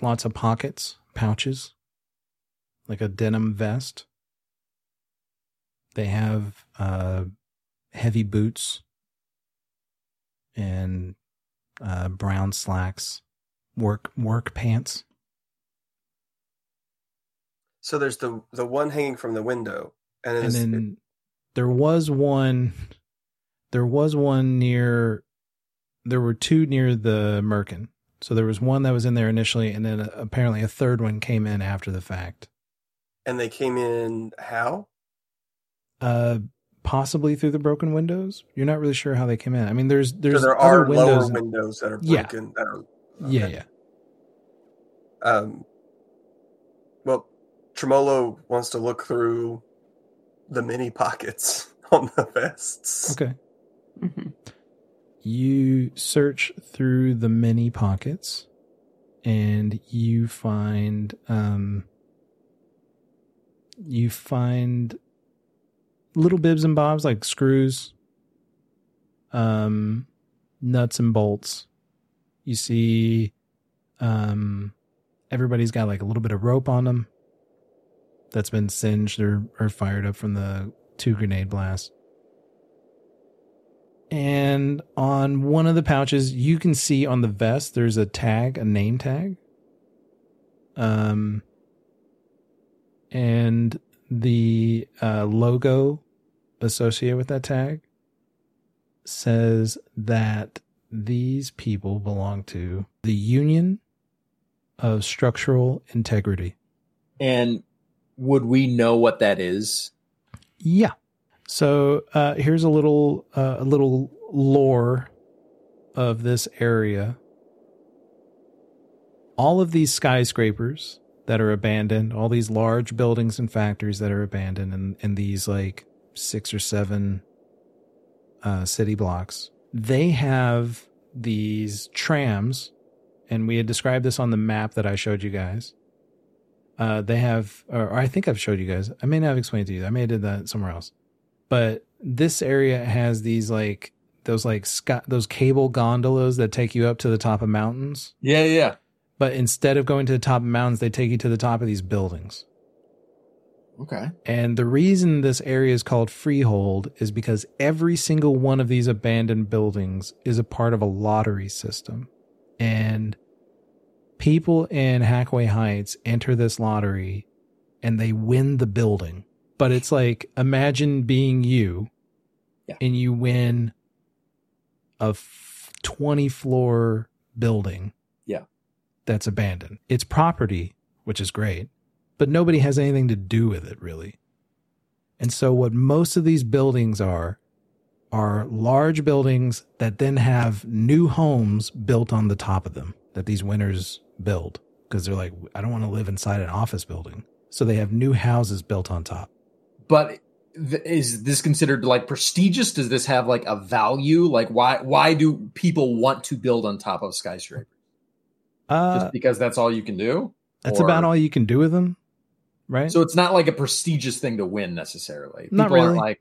lots of pockets pouches like a denim vest they have uh heavy boots and uh brown slacks work work pants So there's the the one hanging from the window, and, then and then there was one there was one near there were two near the murken so there was one that was in there initially and then apparently a third one came in after the fact and they came in how? uh possibly through the broken windows you're not really sure how they came in i mean there's there's so there are lower windows windows that are Yeah. broken. That are yeah okay. yeah Um, well, Tremolo wants to look through the mini pockets on the vests. okay Mhm. you search through the many pockets and you find um you find little bibs and bobs like screws um nuts and bolts you see um everybody's got like a little bit of rope on them that's been singed or, or fired up from the two grenade blasts and on one of the pouches, you can see on the vest there's a tag, a name tag. Um, and the uh, logo associated with that tag says that these people belong to the Union of Structural Integrity. And would we know what that is? Yeah. So uh, here's a little uh, a little lore of this area. All of these skyscrapers that are abandoned, all these large buildings and factories that are abandoned, and in, in these like six or seven uh, city blocks, they have these trams, and we had described this on the map that I showed you guys. Uh, they have, or I think I've showed you guys. I may not have explained to you. I may have did that somewhere else. But this area has these like those like sky, those cable gondolas that take you up to the top of mountains. Yeah, yeah. But instead of going to the top of mountains, they take you to the top of these buildings. Okay. And the reason this area is called Freehold is because every single one of these abandoned buildings is a part of a lottery system. And people in Hackway Heights enter this lottery and they win the building. But it's like imagine being you Yeah. and you win a f- 20 floor building. Yeah. That's abandoned. It's property, which is great, but nobody has anything to do with it really. And so what most of these buildings are are large buildings that then have new homes built on the top of them that these winners build because they're like I don't want to live inside an office building. So they have new houses built on top. But th- is this considered like prestigious? Does this have like a value? Like why why do people want to build on top of skyscrapers? Uh, just because that's all you can do. that's or- about all you can do with them, right? So it's not like a prestigious thing to win necessarily. Not People aren't really. like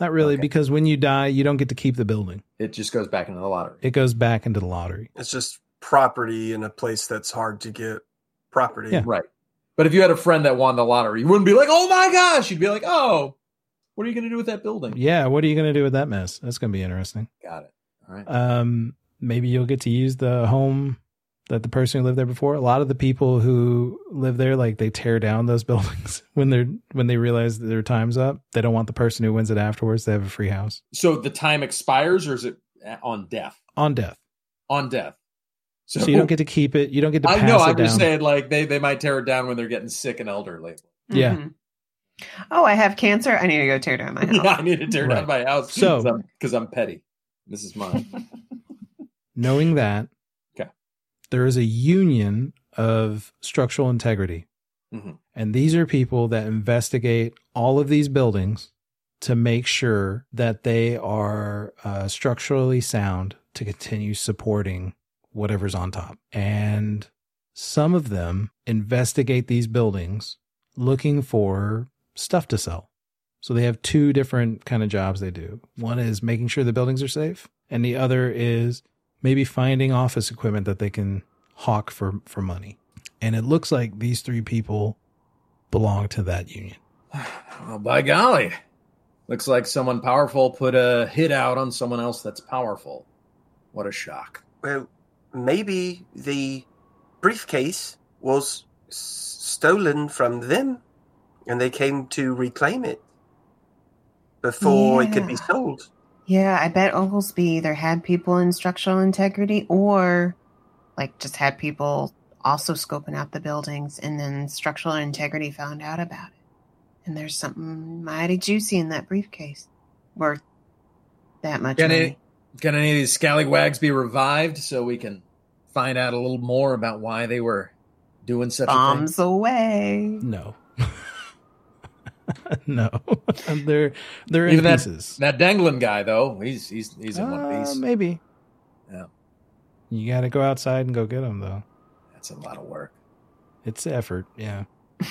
Not really, okay. because when you die, you don't get to keep the building. it just goes back into the lottery. It goes back into the lottery. It's just property in a place that's hard to get property. Yeah. Right. But if you had a friend that won the lottery, you wouldn't be like, "Oh my gosh!" You'd be like, "Oh, what are you going to do with that building?" Yeah, what are you going to do with that mess? That's going to be interesting. Got it. All right. Um, maybe you'll get to use the home that the person who lived there before. A lot of the people who live there, like they tear down those buildings when they're when they realize that their time's up. They don't want the person who wins it afterwards to have a free house so the time expires, or is it on death? on death. On death. So, So you don't get to keep it. You don't get to. Pass I know. it I'm just saying, like they they might tear it down when they're getting sick and elderly. Yeah. Mhm. Oh, I have cancer. I need to go tear down my house. yeah, I need to tear down my house. So- because I'm, 'cause I'm petty. This is mine. Knowing that, Okay. there is a union of structural integrity. Mhm. And these are people that investigate all of these buildings to make sure that they are uh, structurally sound to continue supporting whatever's on top. And some of them investigate these buildings looking for stuff to sell. So they have two different kind of jobs they do. One is making sure the buildings are safe, and the other is maybe finding office equipment that they can hawk for for money. And it looks like these three people belong to that union. well, by golly, looks like someone powerful put a hit out on someone else that's powerful. What a shock! Well, maybe the briefcase was s- stolen from them and they came to reclaim it before it could be sold. Yeah, I bet Oglesby either had people in structural integrity or like just had people also scoping out the buildings and then structural integrity found out about it. And there's something mighty juicy in that briefcase worth that much Can money. it- Can any of these scallywags be revived so we can find out a little more about why they were doing such Bombs away. No. no. they're they're in that- pieces. That dangling guy, though, he's he's he's in one Uh, piece. maybe. Yeah. You got to go outside and go get them though. That's a lot of work. It's effort, yeah.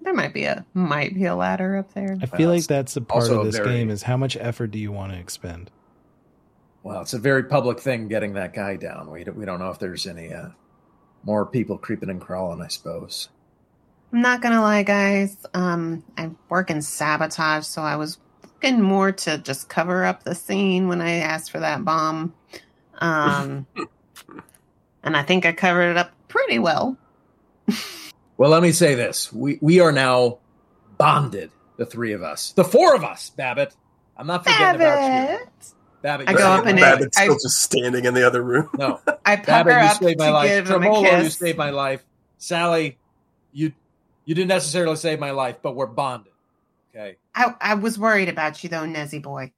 there might be a might be a ladder up there. I feel like that's a part of this very- game is how much effort do you want to expend? Well, it's a very public thing getting that guy down. We don't, we don't know if there's any uh, more people creeping and crawling. I suppose. I'm not gonna lie, guys. Um, I work in sabotage, so I was looking more to just cover up the scene when I asked for that bomb. Um, and I think I covered it up pretty well. Well, let me say this: we we are now bonded, the three of us, the four of us. Babbitt, I'm not forgetting about you. Babbitt! Babbitt, I go saved up my and life. Babbitt's I- still just standing in the other room. no, I pop Babbitt, her you up saved my to life. give him a Tremolo, you saved my life. Sallie, you you didn't necessarily save my life, but we're bonded. Okay, I, I was worried about you though, Nezzy boy.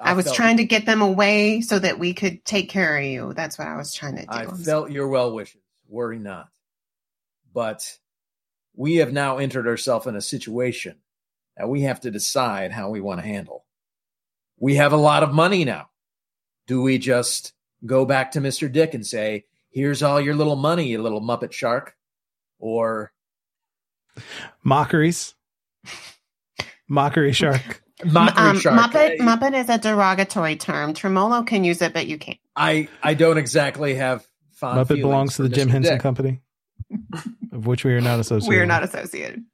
I, was felt- trying to get them away so that we could take care of you. That's what I was trying to do. I I'm felt your well wishes. Worry not. But we have now entered ourselves in a situation that we have to decide how we want to handle. We have a lot of money now. Do we just go back to Mr. Dick and say, here's all your little money, you little Muppet shark? Or Mockeries. Mockery shark. mockery um, shark? Muppet, Muppet is a derogatory term. Tremolo can use it, but you can't. I, I don't exactly have fond Muppet belongs to for the Jim Henson Dick. Company, of which we are not associated. We are not associated.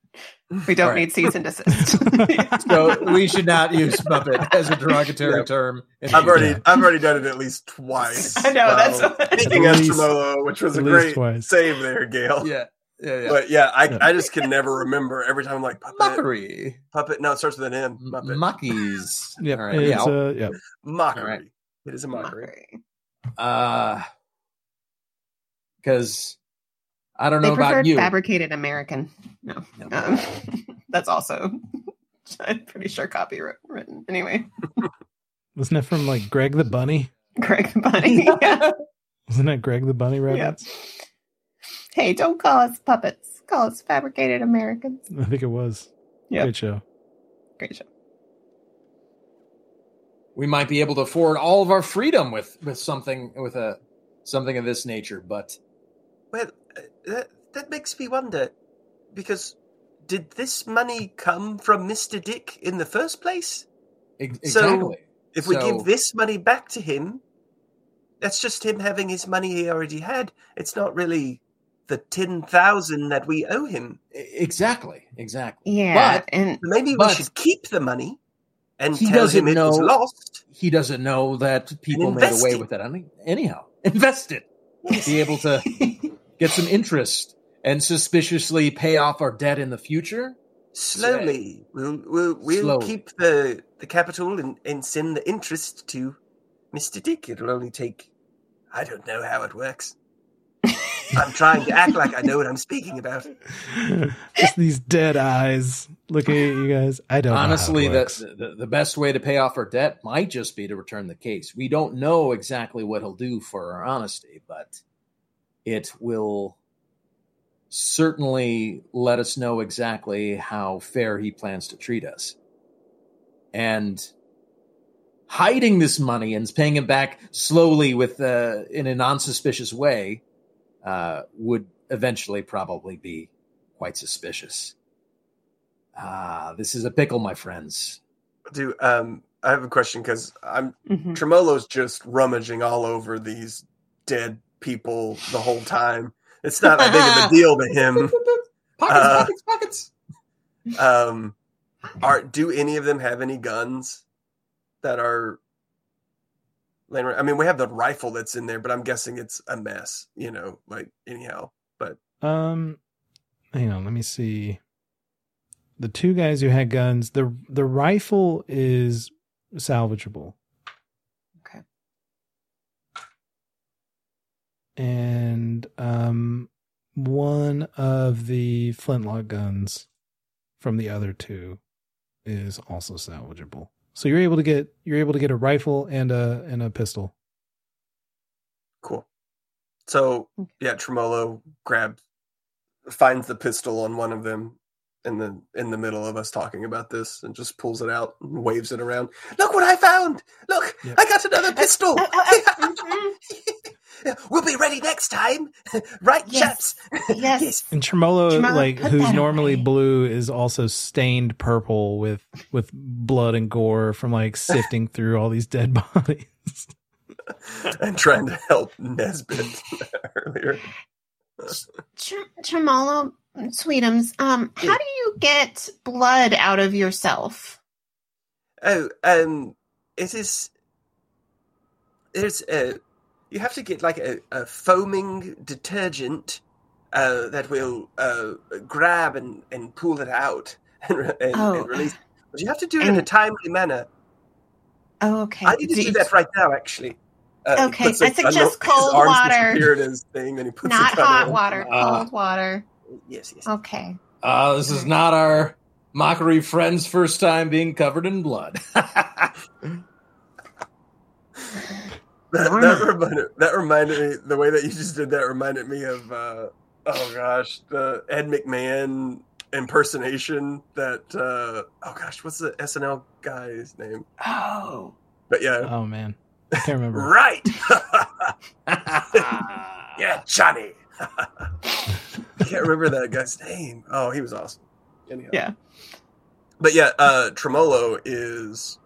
We don't All right. need cease and desist. So we should not use Muppet as a derogatory Yeah. term. I've already Yeah. I've already done it at least twice. I know, that's So, what- speaking At of Tremolo, which was a great twice. save there, Gail. Yeah, yeah, yeah. But yeah, I, Yeah. I just can never remember every time I'm like puppet Mockery. puppet. No, it starts with an M. Muppet. Muckies. Yep. All right. It's, Yeah. I'll- uh, yep. mockery. All right. It is a mockery. Uh, because I don't They know about you. fabricated American. No, No. Um, that's also I'm pretty sure copywritten. Anyway, Wasn't it from like Greg the Bunny? Greg the Bunny. Yeah. Wasn't that Greg the Bunny reference? Hey, don't call us puppets. Call us fabricated Americans. I think it was. Yep. Great show. Great show. we might be able to afford all of our freedom with with something with a something of this nature. But Well, uh, that, that makes me wonder because did this money come from Mr. Dick in the first place? ex- So- exactly, If we So- give this money back to him, that's just him having his money he already had. It's not really the 10,000 that we owe him. Exactly, exactly. Yeah, But- and Maybe we should keep the money and He tell him doesn't it was know- lost. He doesn't know that people made away it. with it. any- Anyhow, invest it. Be able to get some interest and suspiciously pay off our debt in the future. Slowly, we'll we'll, we'll Slowly. keep the the capital and, and send the interest to Mister Dick. It'll only take. I don't know how it works. I'm trying to act like I know what I'm speaking about. Just these dead eyes looking at you guys. I don't Honestly, know how the, the the best way to pay off our debt might just be to return the case. We don't know exactly what he'll do for our honesty, but it will certainly let us know exactly how fair he plans to treat us. And hiding this money and paying it back slowly with uh, in a non-suspicious way uh, would eventually probably be quite suspicious. Ah, this is a pickle, my friends. Do um, I have a question because I'm Mhm. Tremolo's just rummaging all over these dead people the whole time. It's not that big of a deal to him. Pockets, Uh, pockets, pockets. Um, are do any of them have any guns that are? I mean, we have the rifle that's in there, but I'm guessing it's a mess. You know, like anyhow. But Um, hang on, let me see. The two guys who had guns, the the rifle is salvageable, and um, one of the flintlock guns from the other two is also salvageable. So you're able to get you're able to get a rifle and a and a pistol. cool. So yeah, Tremolo grabs, finds the pistol on one of them in the in the middle of us talking about this, and just pulls it out and waves it around. Look what I found! Look, Yep. I got another pistol. Uh, uh, uh, mm-hmm. Uh, uh, uh, we'll be ready next time, right, Yes. chaps? Yes. And Tremolo, Tremolo, like who's normally away. blue, is also stained purple with with blood and gore from like sifting through all these dead bodies. and trying to help Nezbit earlier. Tr- Tremolo, Sweetums, um, how do you get blood out of yourself? Oh, um, it is. There's a. You have to get like a, a foaming detergent uh, that will uh, grab and, and pull it out and, re- and, Oh. and release. But you have to do it in a timely manner. Oh, okay. I need to do that right now, actually. Uh, Okay, puts I suggest cold water. disappear in his thing, and he puts Not the hot in. water, Ah. cold water. Yes, yes. Okay. Uh, this is not our mockery friend's first time being covered in blood. That, that reminded that reminded me the way that you just did that reminded me of uh, oh gosh the Ed McMahon impersonation that uh, oh gosh what's the SNL guy's name Oh. but yeah Oh man, I can't remember. right yeah Johnny I can't remember that guy's name oh he was awesome Anyhow. Yeah. but yeah uh, Tremolo is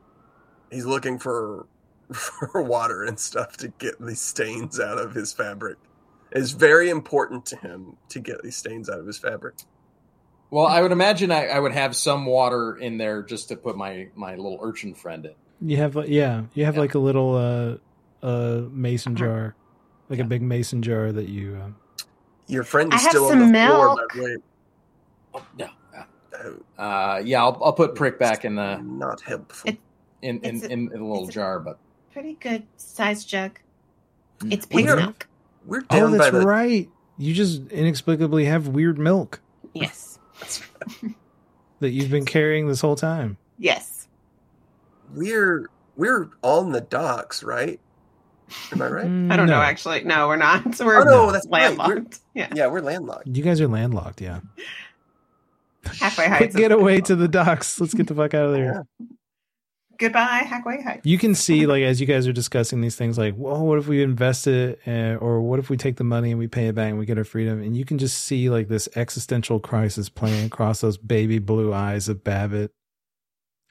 he's looking for for water and stuff to get these stains out of his fabric. It's very important to him to get these stains out of his fabric. well, I would imagine I, I would have some water in there just to put my, my little urchin friend in. You have like yeah, you have Yeah. like a little uh uh mason Uh-huh. jar, like a big mason jar that you. Uh, Your friend I is have still on some the floor, milk. by the way. Oh, yeah. yeah. Oh, Uh, yeah, I'll, I'll put prick back in the not helpful. It- in in, a- in, in the little it's a- jar, but Pretty good size jug. Mm. It's pig's We're- milk. We're oh, down by that's the right. You just inexplicably have weird milk Yes. that you've been carrying this whole time. Yes. we're we're on the docks, right? Am I right? Mm, I don't know, actually. No, we're not. We're Oh, no, that's right. landlocked. Yeah. Yeah, we're landlocked. You guys are landlocked. Yeah. Halfway Quick get away to the docks. Let's get the fuck out of there. Goodbye, Hackway Heights. You can see, like, as you guys are discussing these things, like, well, what if we invest it, uh, or what if we take the money and we pay it back and we get our freedom? And you can just see, like, this existential crisis playing across those baby blue eyes of Babbitt.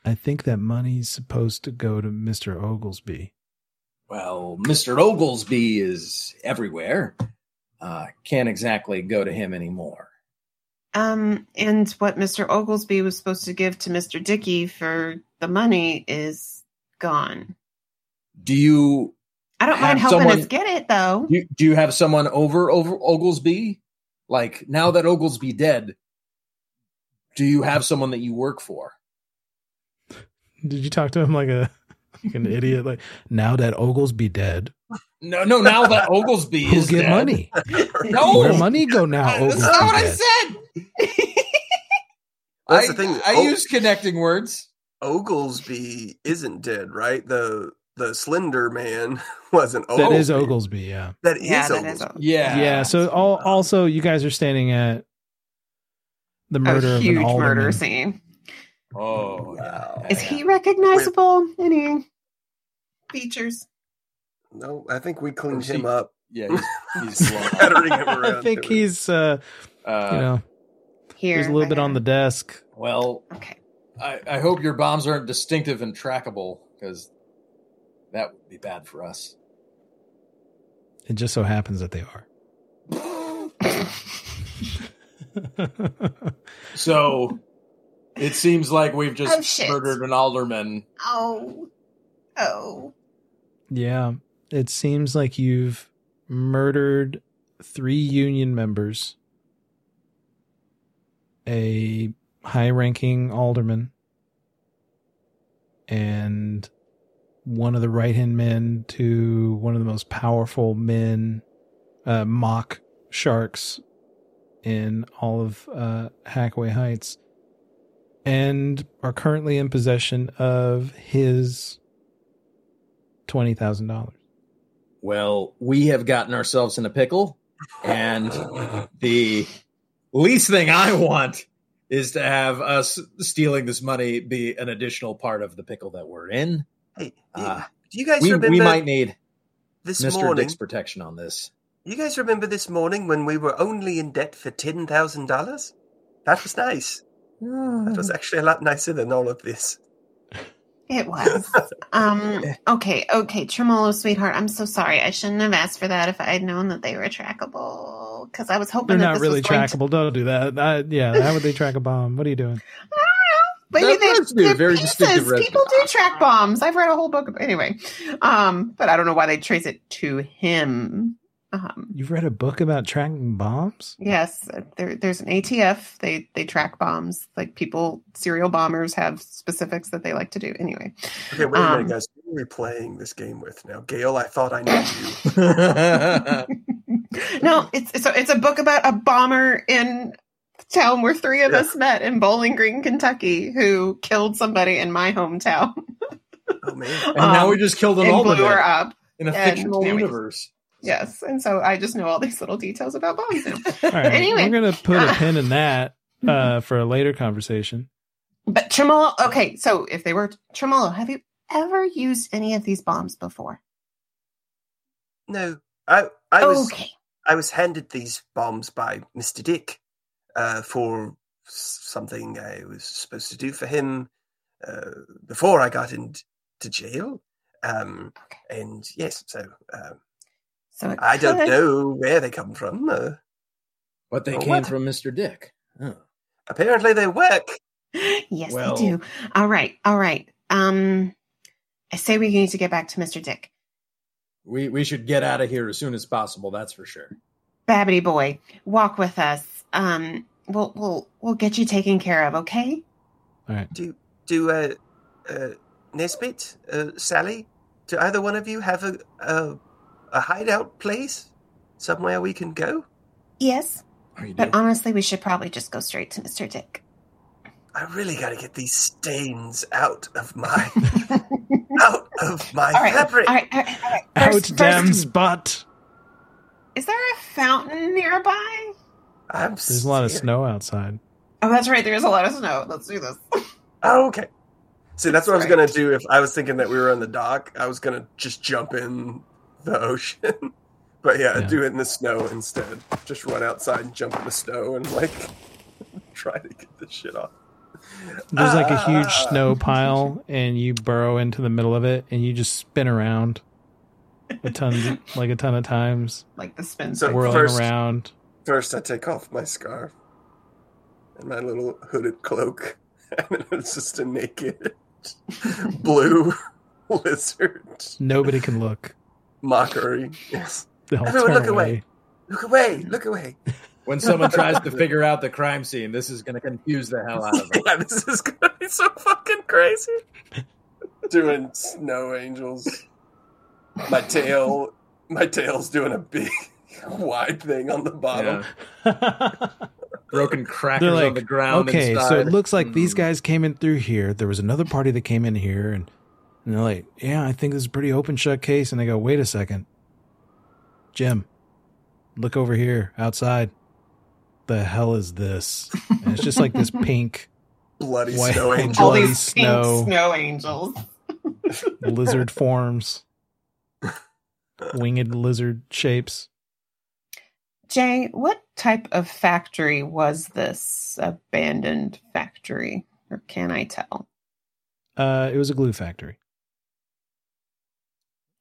I think that money's supposed to go to Mr. Oglesby. Well, Mr. Oglesby is everywhere. Uh, can't exactly go to him anymore. Um, and what Mr. Oglesby was supposed to give to Mr. Dickey for the money is gone. Do you I don't mind helping someone- us get it though. do, do you have someone over over Oglesby? Like now that Oglesby dead, do you have someone that you work for? Did you talk to him like a like an idiot? Like, now that Oglesby dead, No, no. Now that Oglesby who is get dead, money? No, Where money go now? That's not what I said. That's I, the thing. I O- use connecting words. Oglesby isn't dead, right? The the Slender Man wasn't. That is Oglesby. Oglesby, yeah. That is yeah, that Oglesby. is a, Yeah, Yeah. So all, also, you guys are standing at the murder a of huge an murder scene. Oh, Wow. yeah. Is he recognizable? Any features? No, I think we cleaned Or him she- up. Yeah, he's, he's him. I think he's, uh, Uh, you know, Here, there's a little bit on the desk. well, Okay. I, I hope your bombs aren't distinctive and trackable because that would be bad for us. It just so happens that they are. So it seems like we've just Oh, murdered an alderman. Oh, oh. yeah. It seems like you've murdered three union members, a high ranking alderman, and one of the right hand men to one of the most powerful men, uh, mock sharks in all of uh, Hackaway Heights, and are currently in possession of his $20,000. Well, we have gotten ourselves in a pickle, and the least thing I want is to have us stealing this money be an additional part of the pickle that we're in. Hey, Uh, do you guys We, remember we might need this Mr. morning? Dick's protection on this. You guys remember this morning when we were only in debt for ten thousand dollars? That was nice. That was actually a lot nicer than all of this. It was. um. Okay. Okay. Tremolo, sweetheart. I'm so sorry. I shouldn't have asked for that if I had known that they were trackable. Because I was hoping They're that not this really was going to- trackable. Don't do that. Uh, yeah, how would they track a bomb? What are you doing? Maybe That they, must be a they're very pieces. distinctive red People do track bombs. I've read a whole book. Of, anyway, um, but I don't know why they trace it to him. Um, You've read a book about tracking bombs? yes, there, there's an ATF. They they track bombs. Like people, serial bombers have specifics that they like to do. Anyway, Okay, wait a Um, minute, guys. Who are we playing this game with now? Gail, I thought I knew you. no, it's so it's a book about a bomber in town where three of Yeah. us met in Bowling Green, Kentucky, who killed somebody in my hometown Oh man. and now Um, we just killed an and blew her up. in a and- fictional yeah, we- universe. Yes, and so I just know all these little details about bombs now. All right. Anyway. I'm going to put a pin in that uh, for a later conversation. But Tremolo, okay, so if they were Tremolo, have you ever used any of these bombs before? No, I I was okay. I was handed these bombs by Mister Dick uh, for something I was supposed to do for him uh, before I got into jail. Um, Okay. and yes, so um, So it I don't could- know where they come from. Uh, But they came what? from Mr. Dick. Oh. apparently, they work. Yes, Well- they do. All right, all right. Um, I say we need to get back to Mr. Dick. We we should get out of here as soon as possible. That's for sure. Babbity boy, walk with us. Um, we'll we'll we'll get you taken care of. Okay. All right. Do do uh, uh, Nezbit, uh, Sallie, do either one of you have a, a a hideout place somewhere we can go? Yes, oh, but honestly, we should probably just go straight to Mr. Dick. I really got to get these stains out of my out of my All right, fabric. all right, all right, all right. Out First- damn first- spot. is there a fountain nearby? I'm There's a lot of snow outside. Oh, that's right. There's a lot of snow. Let's do this. Oh, okay. See, that's what I was gonna do if I was thinking that we were on the dock. I was gonna just jump in the ocean, but yeah, Yeah. do it in the snow instead. Just run outside and jump in the snow and like try to get this shit off. There's like a huge Ah. snow pile, and you burrow into the middle of it, and you just spin around a ton, like a ton of times, Like the spin. So whirling first- around. First, I take off my scarf and my little hooded cloak, and it's just a naked blue lizard Nobody can look. Mockery. Yes, Everyone look away. look away, look away. When someone tries to figure out the crime scene, this is going to confuse the hell out of them. yeah, this is gonna be so fucking crazy. Doing snow angels. My tail, my tail's doing a big, wide thing on the bottom. Yeah. Broken crackers They're on the ground. okay, so it looks like these Mm. guys came in through here. There was another party that came in here, and, and they're like, "Yeah, I think this is a pretty open shut case." And I go, "Wait a second, Jim, look over here outside. The hell is this?" And it's just like this pink Bloody White- snow all angel. bloody these pink snow. snow angels. lizard forms, winged lizard shapes. Jay, what type of factory was this abandoned factory? Or can I tell? Uh, it was a glue factory.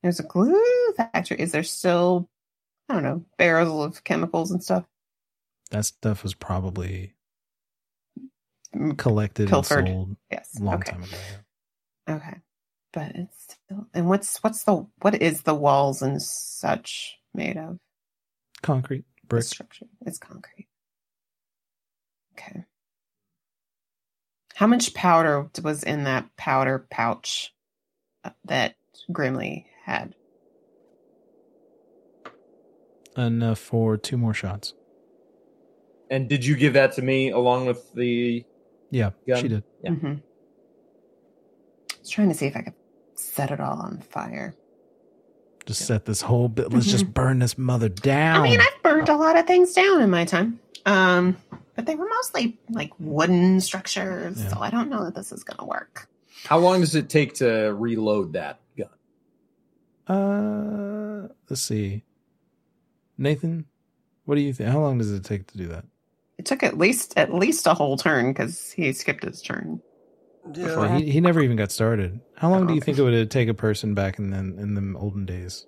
There's a glue factory. Is there still, I don't know, barrels of chemicals and stuff? That stuff was probably Mm, collected Pilfered. and sold Yes. a long okay. time ago. Okay. But it's still, and what's what's the what is the walls and such made of? Concrete, The brick. structure. It's concrete. Okay. How much powder was in that powder pouch uh, that Grimly had? Enough for two more shots. And did you give that to me along with the? Yeah, Gun. she did. Yeah. hmm I was trying to see if I could set it all on fire. Just set this whole bit. Let's just burn this mother down. I mean, I've burned a lot of things down in my time. Um, but they were mostly like wooden structures, Yeah. so I don't know that this is going to work. How long does it take to reload that gun? Uh, let's see. Nathan, what do you think? How long does it take to do that? It took at least at least a whole turn because he skipped his turn. Yeah. Well, he, he never even got started. How long do you Okay. think it would take a person back in the, in the olden days?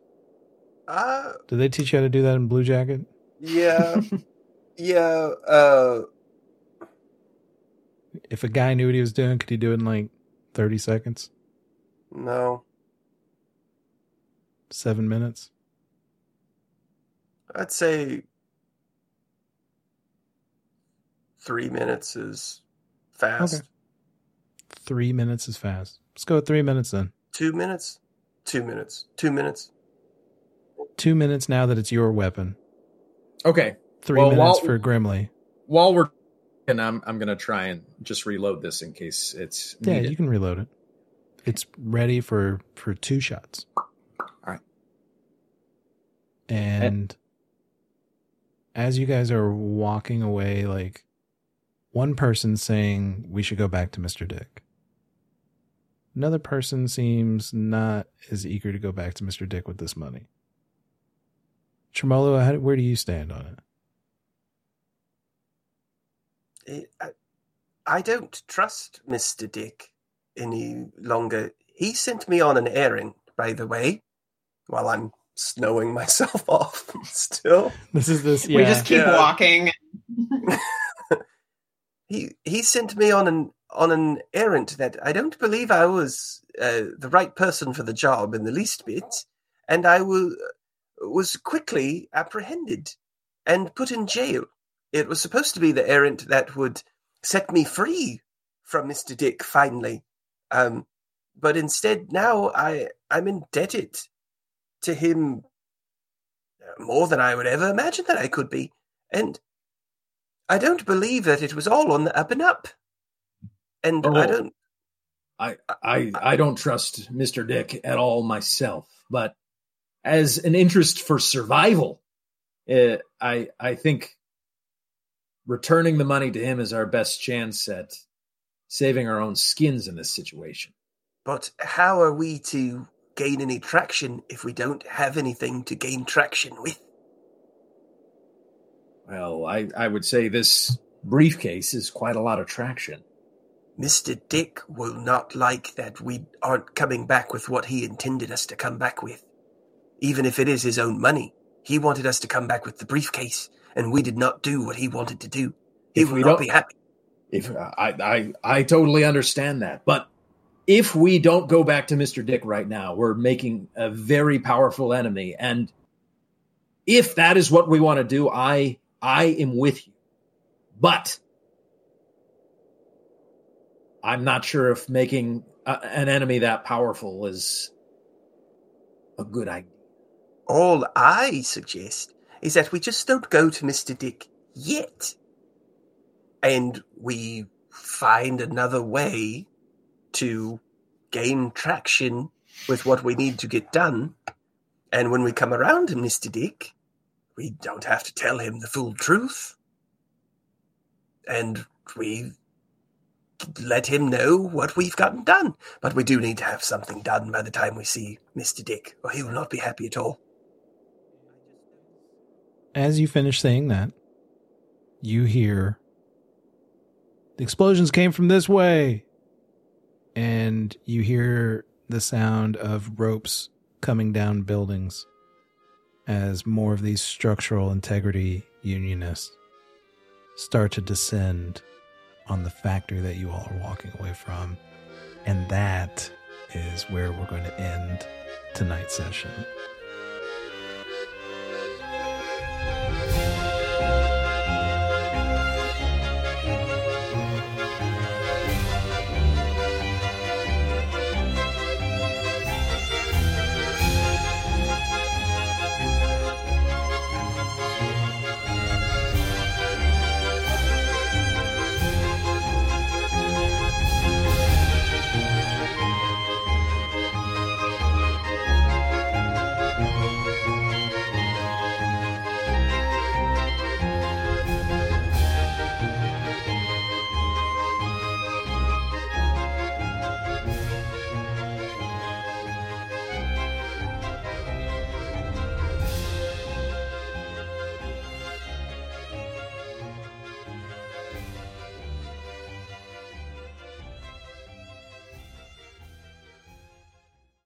Uh, Did they teach you how to do that in Blue Jacket? yeah, yeah. Uh, If a guy knew what he was doing, could he do it in like 30 seconds? no, Seven minutes? I'd say three minutes is fast. Okay. Three minutes is fast. Let's go with three minutes then. Two minutes, two minutes, two minutes. Two minutes now that it's your weapon. Okay. Three Well, minutes while- for Grimly. While we're and I'm I'm gonna try and just reload this in case it's Yeah, needed. you can reload it. It's ready for for two shots. All right. And as you guys are walking away, like one person saying we should go back to Mr. Dick. Another person seems not as eager to go back to Mr. Dick with this money. Tremolo, how, where do you stand on it? I, I don't trust Mr. Dick any longer. He sent me on an errand, by the way, while I'm snowing myself off still. This is this. We just keep Yeah. walking. He he sent me on an on an errand that I don't believe I was uh, the right person for the job in the least bit, and I will, was quickly apprehended and put in jail. It was supposed to be the errand that would set me free from Mister Dick finally, um, but instead now I I'm indebted to him more than I would ever imagine that I could be, and I don't believe that it was all on the up and up. And I Oh. don't. I I I don't trust Mr. Dick at all myself, but as an interest for survival, uh, I I think returning the money to him is our best chance at saving our own skins in this situation. But how are we to gain any traction if we don't have anything to gain traction with? Well, I, I would say this briefcase is quite a lot of traction. Mr. Dick will not like that we aren't coming back with what he intended us to come back with. Even if it is his own money. He wanted us to come back with the briefcase, and we did not do what he wanted to do. He If will we not be happy. If I, I I totally understand that, but if we don't go back to Mr. Dick right now, we're making a very powerful enemy, and if that is what we want to do, I I am with you. But I'm not sure if making a, an enemy that powerful is a good idea. All I suggest is that we just don't go to Mr. Dick yet. And we find another way to gain traction with what we need to get done. And when we come around Mr. Dick, we don't have to tell him the full truth. And we let him know what we've gotten done. But we do need to have something done by the time we see Mr. Dick, or he will not be happy at all. As you finish saying that, you hear the explosions came from this way. And you hear the sound of ropes coming down buildings as more of these structural integrity unionists start to descend on the factory that you all are walking away from. And that is where we're going to end tonight's session.